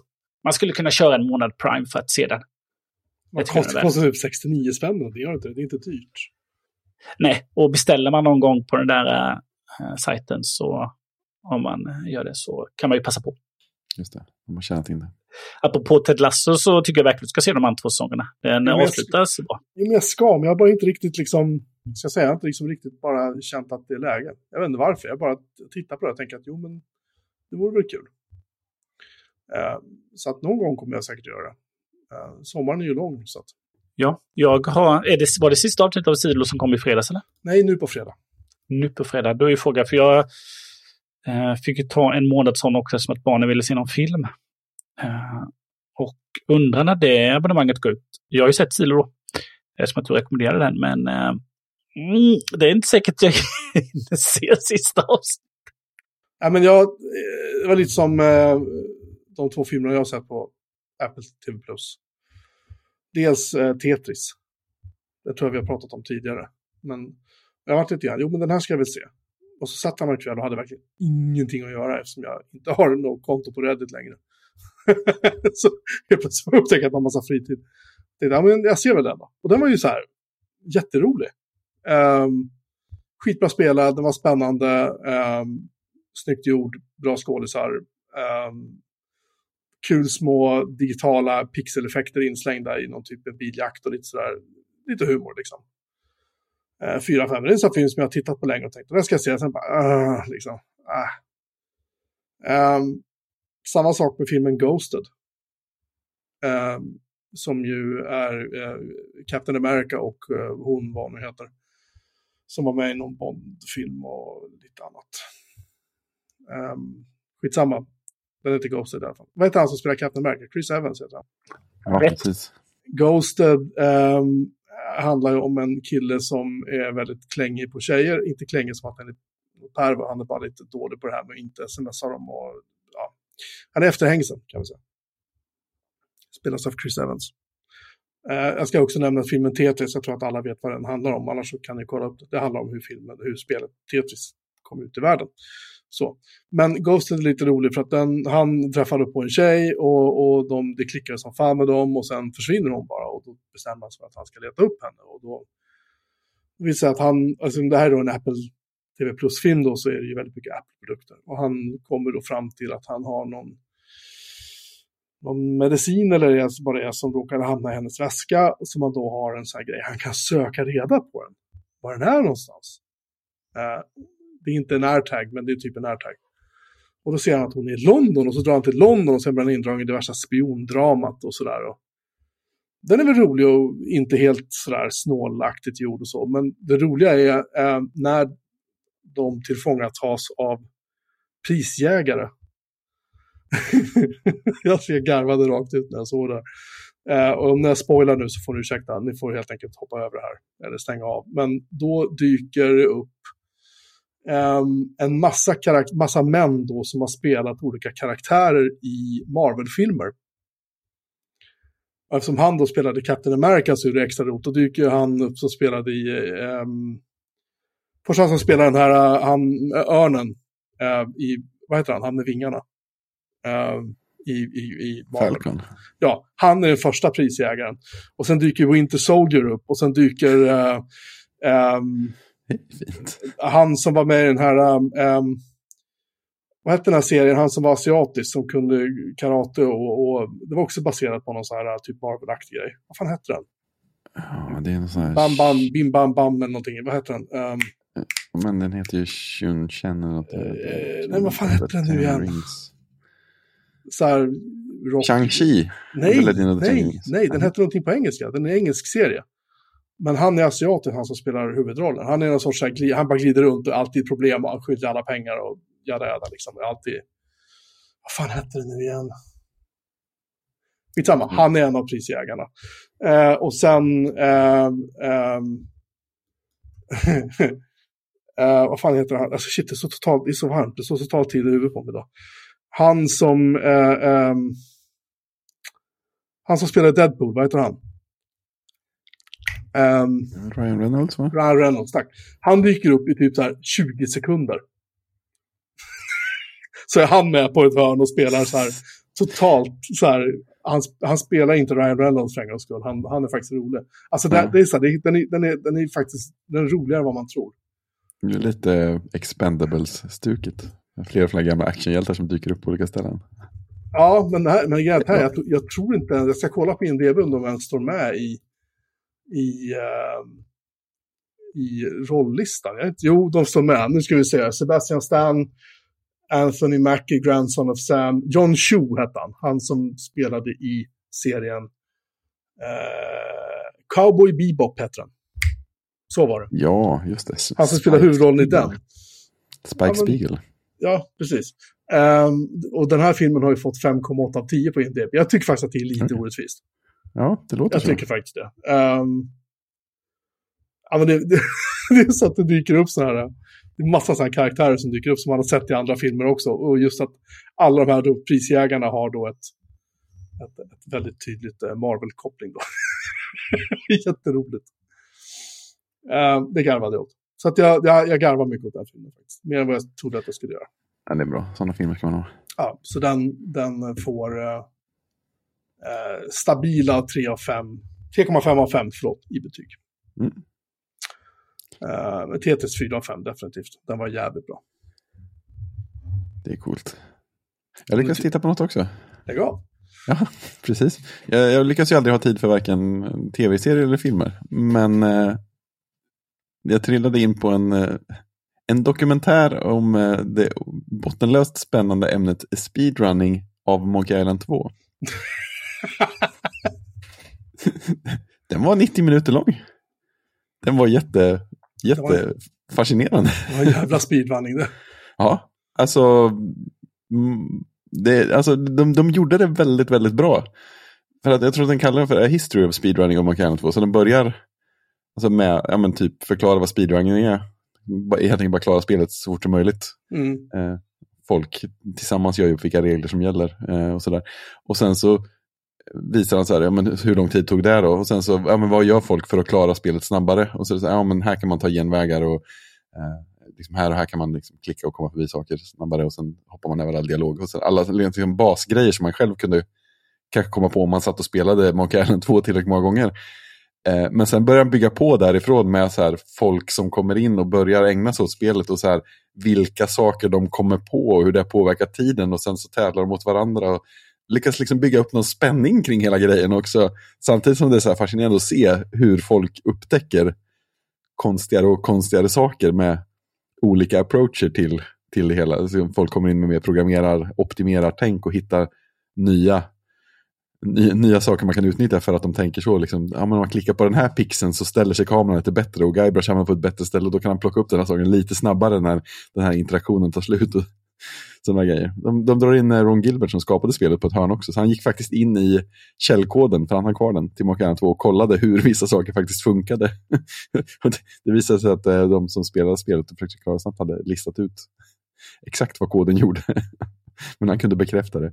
man skulle kunna köra en månad Prime för att se den. Det tycker kostar, kostar typ 69 spänn, det gör det inte, det är inte dyrt. Nej, och beställer man någon gång på den där eh, sajten så om man eh, gör det så kan man ju passa på. Just det, de har tjänat in det. Apropå Ted Lasso så tycker jag verkligen att du ska se de andra två säsongerna. Den jag- avslutas bra. Jo, men jag ska, men jag har bara inte riktigt liksom, ska jag säga, inte liksom riktigt bara känt att det är läge. Jag vet inte varför, jag bara tittar på det och tänker att jo, men det vore väl kul. Eh, så att någon gång kommer jag säkert göra det. Eh, sommaren är ju lång, så att, Ja, jag har... Är det, var det sista avsnittet av Silo som kom i fredags eller? nej, nu på fredag. Nu på fredag. Då är ju frågan, för jag eh, fick ju ta en månad sån också som att barnen ville se någon film. Eh, och undrar när det abonnemanget går ut. Jag har ju sett Silo då. Eftersom att du rekommenderade den, men eh, mm, det är inte säkert jag hinner se sista avsnittet. Ja, men jag, eh, det var lite som eh, de två filmerna jag har sett på Apple TV+. Dels eh, Tetris. Det tror jag vi har pratat om tidigare. Men jag har varit lite grann, jo men den här ska jag väl se. Och så satt han mig kväll och hade verkligen ingenting att göra eftersom jag inte har något konto på Reddit längre. så helt plötsligt upptäckte jag att man har massa fritid. Tänkte, ja, men jag ser väl den då. Och den var ju så här jätterolig. Um, skitbra spelad, den var spännande. Um, snyggt gjord, bra skådisar. Um, kul små digitala pixeleffekter inslängda i någon typ av biljakt och lite sådär, lite humor liksom. Uh, fyra, fem, en sån film som jag har tittat på länge och tänkt, den ska jag se, sen bara, uh, liksom, uh. um, Samma sak med filmen Ghosted. Um, som ju är uh, Captain America och uh, hon, vad hon nu heter. Som var med i någon Bond-film och lite annat. Um, skitsamma. Den heter Ghosted i alla fall. Vad heter han som spelar Captain America? Chris Evans heter han. Ja, precis. Ghosted ehm, handlar ju om en kille som är väldigt klängig på tjejer. Inte klängig som att han är perv, han är bara lite dålig på det här med att inte smsa dem. Och, ja. Han är efterhängsen kan man säga. Spelas av Chris Evans. Eh, jag ska också nämna filmen Tetris, jag tror att alla vet vad den handlar om, annars så kan ni kolla upp det. Det handlar om hur filmen, hur spelet Tetris kom ut i världen. Så. Men Ghosten är lite rolig för att den, han träffade på en tjej och, och de, det klickade som fan med dem och sen försvinner hon bara och då bestämmer han sig för att han ska leta upp henne. Och då visar att han, alltså det här är då en Apple TV Plus-film då så är det ju väldigt mycket Apple-produkter. Och han kommer då fram till att han har någon, någon medicin eller är- vad det är som råkar hamna i hennes väska som man då har en sån här grej. Han kan söka reda på den. Var den är någonstans. Eh, det är inte en airtag, men det är typ en airtag. Och då ser han att hon är i London och så drar han till London och sen blir han indragen i det värsta spiondramat och sådär. Den är väl rolig och inte helt sådär snålaktigt gjord och så, men det roliga är eh, när de tillfångatas av prisjägare. jag ser garvade rakt ut när jag såg det. Eh, och om jag spoilar nu så får ni ursäkta, ni får helt enkelt hoppa över det här, eller stänga av. Men då dyker det upp ehm, en massa, massa män då som har spelat olika karaktärer i Marvel-filmer. Och eftersom han då spelade Captain America så är det extra roligt. Då dyker han upp som spelade i... Um, först han som spelar den här, eh, han, eh, örnen, eh, i, vad heter han, han med vingarna. Eh, I, i, i Marvel. Falcon. Ja, han är den första prisjägaren. Och sen dyker Winter Soldier upp och sen dyker eh, ehm, Fint. han som var med i den här, um, um, vad hette den här serien, han som var asiatisk som kunde karate och, och det var också baserat på någon sån här typ Marvel-aktig grej. Vad fan hette den? Ja, det är en sån här... Bam Bam, Bim Bam Bam eller någonting, vad hette den? Um, Men den heter ju Shun Chen eller något. Eh, nej, vad fan heter den nu igen? Rings. så här, rock... Shang-Chi. Nej, nej, nej, den hette någonting på engelska. Den är en engelsk serie. Men han är asiaten, han som spelar huvudrollen. Han är någon sorts, här han bara glider runt och alltid problem och skyldig alla pengar och jada jada liksom. Alltid. Vad fan hette det nu igen? Skitsamma, han är en av prisjägarna. Eh, och sen, ehm, eh, vad fan heter han? Alltså shit, det är så totalt, det är så varmt, det står så totalt tid i huvudet på mig idag. Han som, eh, ehm, han som spelar Deadpool, vad heter han? Ehm, Ryan Reynolds va? Ryan Reynolds, tack. Han dyker upp i typ så här 20 sekunder. så är han med på ett hörn och spelar så här totalt så här. Han, han spelar inte Ryan Reynolds för en gångs skull. Han, han är faktiskt rolig. Alltså det, Ja. det är så här, det, den, är, den, är, den är faktiskt den är roligare än vad man tror. Det är Lite Expendables-stuket. Flera och flera gamla actionhjältar som dyker upp på olika ställen. Ja, men, här, men här, jag, jag tror inte, jag ska kolla på IMDB om de ens står med i, i, ehm, i vet inte- jo, de står med. Nu ska vi se. Sebastian Stan, Anthony Mackie, Grandson of Sam. John Chu hette han. Han som spelade i serien eh, Cowboy Bebop hette den. Så var det. Ja, just det. Han som spelar huvudrollen i den. Spike Ja, Spiegel. Ja, precis. Ehm, och den här filmen har ju fått 5,8 av 10 på IMDb. Jag tycker faktiskt att det är lite Okej. orättvist. Ja, det låter Jag så. tycker faktiskt det. Ehm, ja, men det, det, det är så att det dyker upp sådana här, det är massa sådana karaktärer som dyker upp som man har sett i andra filmer också. Och just att alla de här då, prisjägarna har då ett, ett, ett väldigt tydligt eh, Marvel-koppling då. Jätteroligt. Ehm, det garvade jag åt. Så att jag, jag, jag garvar mycket åt den filmen faktiskt. Mer än vad jag trodde att jag skulle göra. Ja, det är bra. Sådana filmer ska man ha. Ja, så den, den får eh, eh, stabila 3 av 5, 3,5 av 5 förlåt, i betyg. Mm. Eh, Tetris 4 av 5 definitivt. Den var jävligt bra. Det är coolt. Jag lyckas titta på något också. Lägg av. Ja, precis. Jag, jag lyckas ju aldrig ha tid för varken tv-serier eller filmer. Men eh, jag trillade in på en, eh, en dokumentär om eh, det bottenlöst spännande ämnet speedrunning av Monkey Island 2. Den var 90 minuter lång. Den var jätte, jätte fascinerande. Det var en jävla speedrunning det. Ja, alltså mm, det, alltså, de, de gjorde det väldigt, väldigt bra. För att jag tror att den kallar den för A History of Speedrunning om man kan 2. Så den börjar alltså med, ja men typ förklara vad speedrunning är. Helt enkelt bara klara spelet så fort som möjligt. Mm. Eh, folk tillsammans gör ju upp vilka regler som gäller eh, och sådär. Och sen så visar han så här, ja, men hur lång tid tog det då? Och sen så, ja, men vad gör folk för att klara spelet snabbare? Och så är det så här, ja men här kan man ta genvägar och eh, liksom här och här kan man liksom klicka och komma förbi saker snabbare och sen hoppar man över all dialog. Och sen alla liksom basgrejer som man själv kunde kanske komma på om man satt och spelade Monkey Island 2 tillräckligt många gånger. Eh, men sen börjar han bygga på därifrån med så här, folk som kommer in och börjar ägna sig åt spelet och så här, vilka saker de kommer på och hur det påverkar tiden och sen så tävlar de mot varandra. Och lyckas liksom bygga upp någon spänning kring hela grejen också. Samtidigt som det är så fascinerande att se hur folk upptäcker konstigare och konstigare saker med olika approacher till, till det hela. Så folk kommer in med mer programmerar, optimerar tänk och hittar nya nya, nya saker man kan utnyttja för att de tänker så. Liksom, ja, men om man klickar på den här pixeln så ställer sig kameran lite bättre och Guybrush hamnar på ett bättre ställe och då kan han plocka upp den här saken lite snabbare när den här interaktionen tar slut. Sådana grejer. De, de drar in Ron Gilbert som skapade spelet på ett hörn också, så han gick faktiskt in i källkoden, för han har kvar den, till Monkey 2 och kollade hur vissa saker faktiskt funkade. det visade sig att eh, de som spelade spelet och försökte klara snabbt hade listat ut exakt vad koden gjorde. Men han kunde bekräfta det.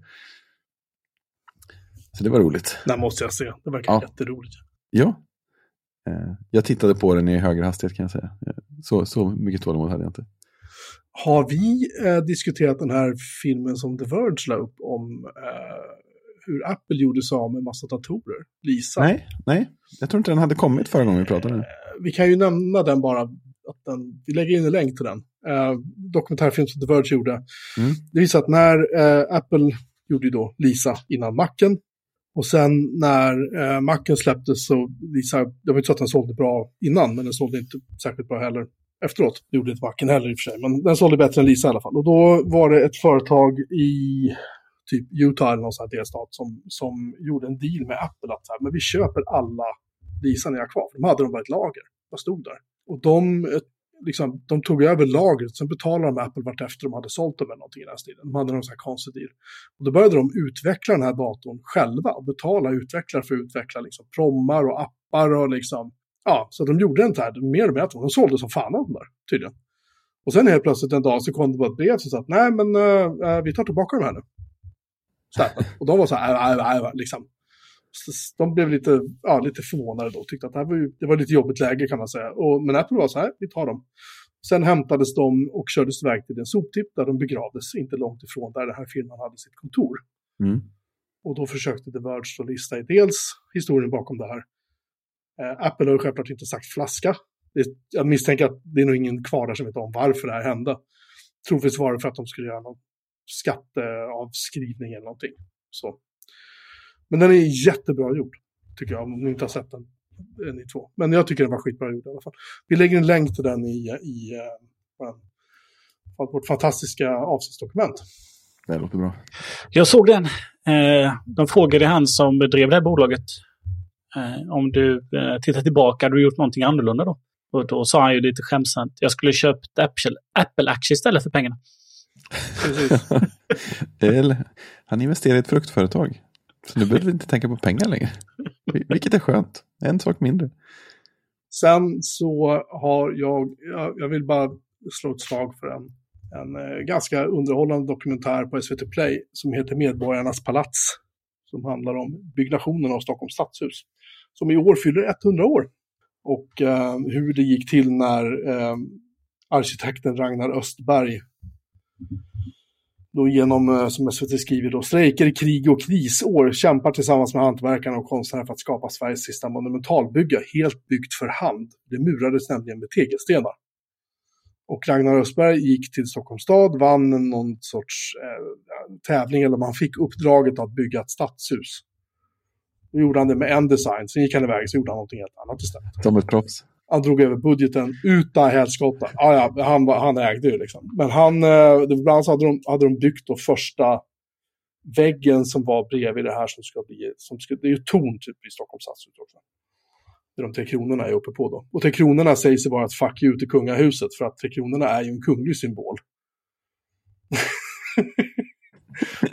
Så det var roligt. Det måste jag se. Det verkar ja. jätteroligt. Ja. Eh, jag tittade på den i högre hastighet kan jag säga. Eh, så, så mycket tålamod hade jag inte. Har vi eh, diskuterat den här filmen som The Verge la upp om eh, hur Apple gjorde sig av med massa datorer? Lisa? Nej, nej, jag tror inte den hade kommit förra gången vi pratade. Eh, vi kan ju nämna den bara. Att den, vi lägger in en länk till den. Eh, dokumentärfilm som The Verge gjorde. Mm. Det visar att när Apple gjorde ju då Lisa innan Macen och sen när eh, Macen släpptes så visade, det var inte så att den sålde bra innan, men den sålde inte särskilt bra heller efteråt. Det gjorde inte backen heller i och för sig, men den sålde bättre än Lisa i alla fall. Och då var det ett företag i typ Utah eller någon sån här delstat som, som gjorde en deal med Apple att så här, men vi köper alla Lisa ni har kvar. För de hade de bara ett lager, de stod där. Och de liksom, de tog över lagret, sen betalade de Apple vartefter de hade sålt dem eller någonting i den här stilen. De hade någon sån här konstig deal. Och då började de utveckla den här datorn själva och betala utvecklare för att utveckla liksom, prommar och appar och liksom, ja, så de gjorde inte här mer och mer. De sålde som fan av dem där, tydligen. Och sen helt plötsligt en dag så kom det bara ett brev som sa att nej men uh, vi tar tillbaka de här nu. Så och de var så här, äh, äh, äh, liksom, de blev lite, ja, lite förvånade då, tyckte att det, här var, ju, det var lite jobbigt läge kan man säga. Och, men Apple var så här, vi tar dem. Sen hämtades de och kördes iväg till en soptipp där de begravdes inte långt ifrån där den här firman hade sitt kontor. Mm. Och då försökte The Verge att lista i dels historien bakom det här. Eh, Apple har självklart inte sagt flaska. Det, jag misstänker att det är nog ingen kvar där som vet om varför det här hände. Troligtvis var det för att de skulle göra någon skatteavskrivning eller någonting. Så. Men den är jättebra gjord, tycker jag, om ni inte har sett den, eh, ni två. Men jag tycker den var skitbra gjord i alla fall. Vi lägger en länk till den i, i uh, vårt fantastiska avsnittsdokument. Det låter bra. Jag såg den. Eh, de frågade han som drev det här bolaget om du tittar tillbaka, hade du gjort någonting annorlunda då? Och då sa han ju lite skämtsamt, jag skulle köpt Apple-aktier istället för pengarna. Eller, han investerar i ett fruktföretag. Så nu behöver vi inte tänka på pengar längre. Vilket är skönt. En sak mindre. Sen så har jag, jag vill bara slå ett slag för en, en eh, ganska underhållande dokumentär på SVT Play som heter Medborgarnas palats. Som handlar om byggnationen av Stockholms stadshus. Som i år fyller 100 år. Och eh, hur det gick till när eh, arkitekten Ragnar Östberg då genom, eh, som SVT skriver, då, strejker, krig och krisår kämpar tillsammans med hantverkarna och konstnärer för att skapa Sveriges sista monumentalbygge, helt byggt för hand. Det murades nämligen med tegelstenar. Och Ragnar Östberg gick till Stockholms stad, vann någon sorts eh, tävling, eller man fick uppdraget att bygga ett stadshus. Då gjorde han det med en design, sen gick han iväg och så gjorde han någonting helt annat istället. Som ett proffs han drog över budgeten utan helskotta. Ah, ja, han, han ägde ju liksom. Men han, eh, ibland så hade de, hade de byggt då första väggen som var bredvid det här som ska bli, som ska, det är ju torn typ i Stockholms stadshus också. Det de Tre Kronorna är uppe på då. Och Tre Kronorna sägs vara ett fuck you till kungahuset för att Tre Kronorna är ju en kunglig symbol.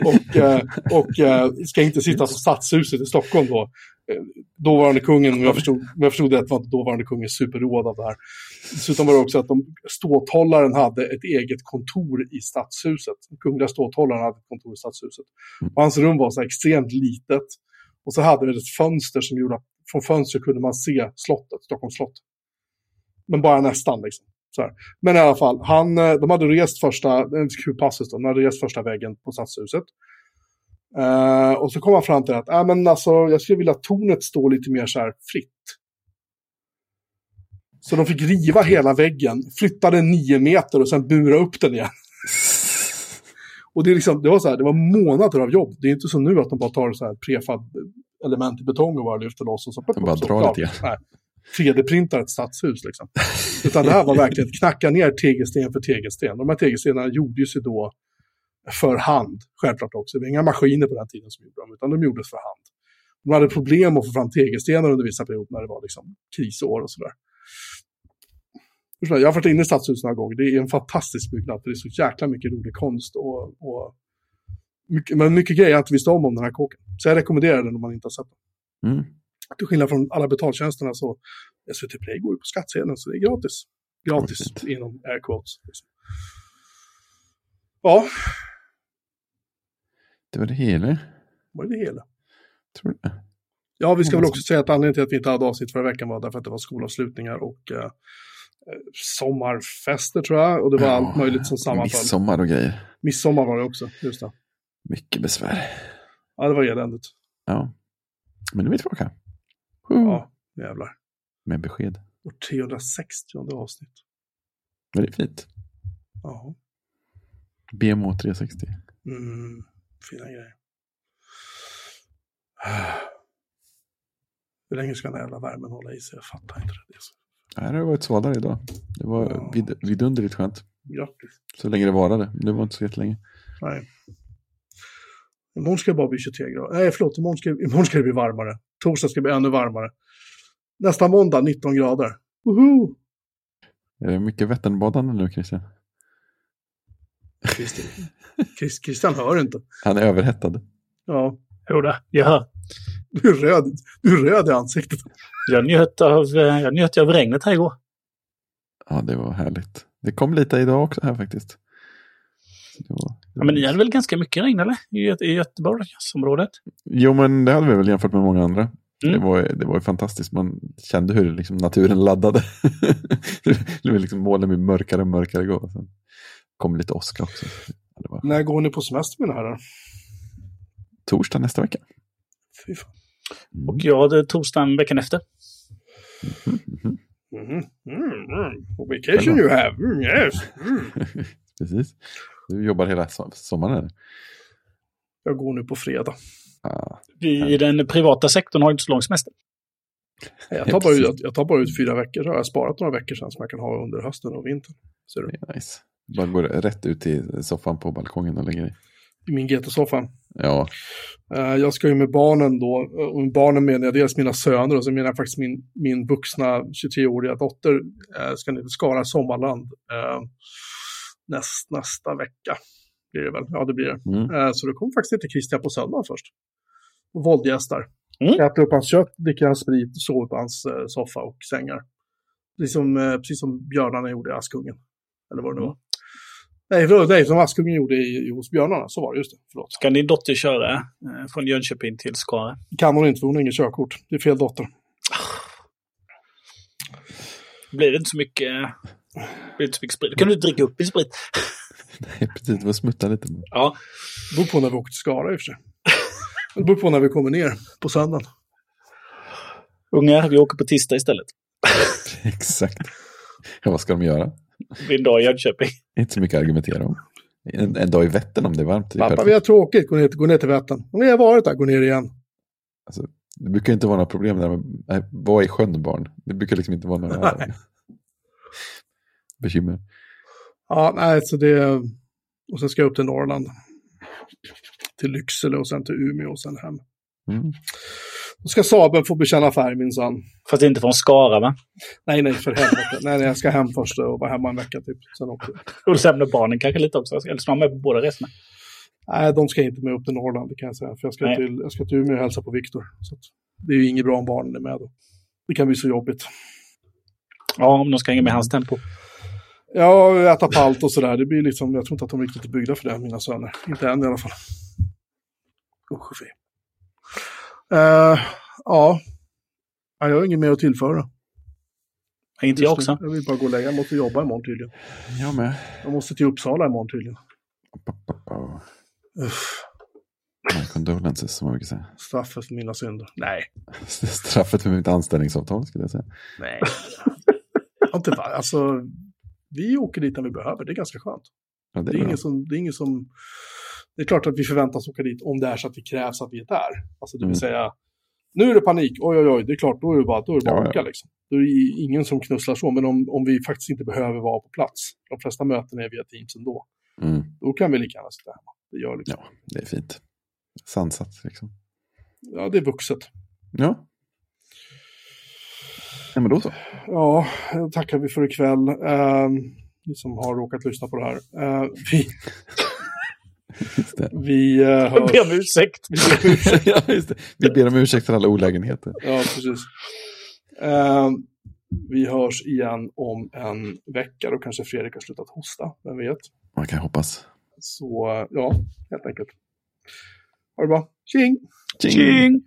och, eh, och eh, ska inte sitta på Stadshuset i Stockholm då. Eh, dåvarande kungen, om jag förstod, om jag förstod det, var inte dåvarande kungen superråd av det här. Dessutom var det också att de, ståthållaren hade ett eget kontor i Stadshuset. Den kungliga ståthållaren hade ett kontor i Stadshuset. Och hans rum var så extremt litet. Och så hade det ett fönster som gjorde att från fönstret kunde man se slottet, Stockholms slott. Men bara nästan liksom. Men i alla fall, han, eh, de hade rest första, då, de hade rest första väggen på Stadshuset. Eh, och så kom han fram till att, äh, men alltså, jag skulle vilja att tornet står lite mer så här fritt. Så de fick riva hela väggen, flytta den nio meter och sen bura upp den igen. och det, är liksom, det, var så här, det var månader av jobb. Det är inte som nu att de bara tar så här prefab element i betong och bara lyfter loss och så. De bara drar lite grann. 3D-printar ett stadshus liksom. Utan det här var verkligen knacka ner tegelsten för tegelsten. De här tegelstenarna gjordes ju då för hand, självklart också. Det var inga maskiner på den tiden som gjorde dem, utan de gjordes för hand. De hade problem att få fram tegelstenar under vissa perioder när det var liksom krisår och sådär. Jag har varit inne i stadshuset några gånger. Det är en fantastisk byggnad. Det är så jäkla mycket rolig konst och, och mycket, men mycket grejer jag inte visste om om den här kåken. Så jag rekommenderar den om man inte har sett den. Mm. Till skillnad från alla betaltjänsterna så SVT Play går ju på skattsedeln så det är gratis. Gratis Konstigt. inom air quotes. Liksom. Ja, Det var det hela. var det hela. Tror det? Ja, vi ska Ja, väl också säga att anledningen till att vi inte hade avsnitt förra veckan var därför att det var skolavslutningar och eh, eh, sommarfester tror jag. Och det var allt möjligt som sammanföll. Midsommar och grejer. Midsommar var det också, just det. Mycket besvär. Ja, det var eländigt. Ja. Men nu är vi tillbaka. Woo. Ja, jävlar. Med besked. Vårt 360 avsnitt. Men det är fint. Ja, BMO 360. mm, fina grejer. Hur länge ska den här jävla värmen hålla i sig? Jag fattar inte det. Nej, det har varit svalare idag. Det var Ja. vid, vidunderligt skönt. Grattis. Så länge det varade. Det var inte så jättelänge. Nej. Imorgon ska det bara bli 23 grader. Nej, förlåt. Imorgon ska, imorgon ska det bli varmare. Torsdag ska bli ännu varmare. Nästa måndag 19 grader. Woho! Är det mycket Vätternbadande nu, Christian? Christian. Chris- Christian hör inte. Han är överhettad. Ja, Jodå, jag hör. du är röd, du är röd i ansiktet. Jag njöt av, eh, jag njöt av regnet här igår. Ja, det var härligt. Det kom lite idag också här faktiskt. Det var, Ja, men ni hade väl ganska mycket regn eller? I, i Göteborgsområdet? Jo, men det hade vi väl jämfört med många andra. Mm. Det, var, det var ju fantastiskt. Man kände hur liksom naturen laddade. det var liksom molnen blev mörkare och mörkare igår. och Sen kom lite åska också. Det var När går ni på semester mina herrar? torsdag nästa vecka. Fy fan. Mm. Och jag hade torsdagen veckan efter. Mhm. Mhm. Mm, mm. Vacation you have. Mm, yes. Mm. Precis. Du jobbar hela so- sommaren? eller? Jag går nu på fredag. Ah, Vi i den privata sektorn har inte så lång semester. Jag tar, bara ut, jag tar bara ut fyra veckor. Så har jag sparat några veckor sedan som jag kan ha under hösten och vintern. Ser du? nice. Bara går rätt ut till soffan på balkongen och lägger i. I min GT-soffa. Ja, Eh, Jag ska ju med barnen då, och med barnen menar jag dels mina söner och så menar jag faktiskt min, min vuxna 23-åriga dotter eh, ska ner till Skara sommarland eh, näst, nästa vecka. Blir det väl? Ja, det blir det. mm. Eh, Så det kommer faktiskt inte Christian på söndag först. Och våldgästar. Mm. Äter upp hans kött, dricker hans sprit, sover på hans eh, soffa och sängar. Precis som, eh, precis som björnarna gjorde i Askungen. Eller vad det nu var. Nej, förlåt, nej, som Askungen gjorde i, i, hos björnarna. Så var det, just det. Förlåt. Ska din dotter köra eh, från Jönköping till Skara? Kan hon inte för hon har inget körkort. Det är fel dotter. Blir det inte så mycket, eh, blir det inte så mycket sprit? Då kan du dricka upp din sprit. Nej, precis. Det var smutta lite. Ja, Det beror på när vi åker till Skara i och för sig. Det beror på när vi kommer ner på söndagen. ungar, vi åker på tisdag istället. Exakt. Ja, vad ska de göra? Det blir en dag i Jönköping. Inte så mycket att argumentera om. En, en dag i Vättern om det är varmt. Det, är Pappa, perfekt. vi har tråkigt. Gå ner, gå ner till Vättern. Om vi har varit där, gå ner igen. alltså, det brukar inte vara några problem där. med- är sjön barn? Det brukar liksom inte vara några Nej. bekymmer. Ja, nej, så det... Och sen ska jag upp till Norrland. Till Lycksele och sen till Umeå och sen hem. Mm. Då ska Saben få bekänna färg minsann. Fast inte från Skara va? Nej, nej, för helvete. nej, nej, jag ska hem först och vara hemma en vecka typ. Sen åker. Och lämna barnen kanske lite också. Eller ska de med på båda resorna? Nej, de ska inte med upp till Norrland, det kan jag säga. För jag ska, Nej. till, jag ska till Umeå och hälsa på Viktor. Det är ju inget bra om barnen är med då. Det kan bli så jobbigt. Ja, om de ska hänga med hans tempo. Ja, äta palt och sådär. Det blir liksom, jag tror inte att de riktigt är byggda för det, mina söner. Inte än i alla fall. Usch fy. Uh, ja. ja, jag har inget mer att tillföra. Inte jag också. Jag vill bara gå och lägga Jag måste jobba imorgon tydligen. Jag med. Jag måste till Uppsala imorgon tydligen. Uff, My condolences, som man brukar säga. straffet för mina synder. Nej. Straffet för mitt anställningsavtal, skulle jag säga. Nej. inte? Alltså, vi åker dit när vi behöver. Det är ganska skönt. Ja, det Det är är, bra. ingen som, det är ingen som... Det är klart att vi förväntas åka dit om det är så att det krävs att vi är där. Alltså det vill Mm. säga, nu är det panik, oj oj oj, det är klart, då är det bara, då är det bara Ja, att ja. åka liksom. Då är det ingen som knusslar så, men om, om vi faktiskt inte behöver vara på plats, de flesta möten är via Teams ändå, Mm. då kan vi lika gärna sitta hemma. Det gör liksom. Ja, det är fint. Sansat, liksom. Ja, det är vuxet. Ja. Ja, men då så. Ja, tackar vi för ikväll. Uh, ni som har råkat lyssna på det här. Eh, vi Just det. vi uh, Jag hörs. ber om ursäkt. ja. Vi ber om ursäkt för alla olägenheter. Ja, precis. Eh, vi hörs igen om en vecka. Då kanske Fredrik har slutat hosta, vem vet. Man kan hoppas. Så ja, helt enkelt. Ha det bra. Tjing! Tjing! Tjing!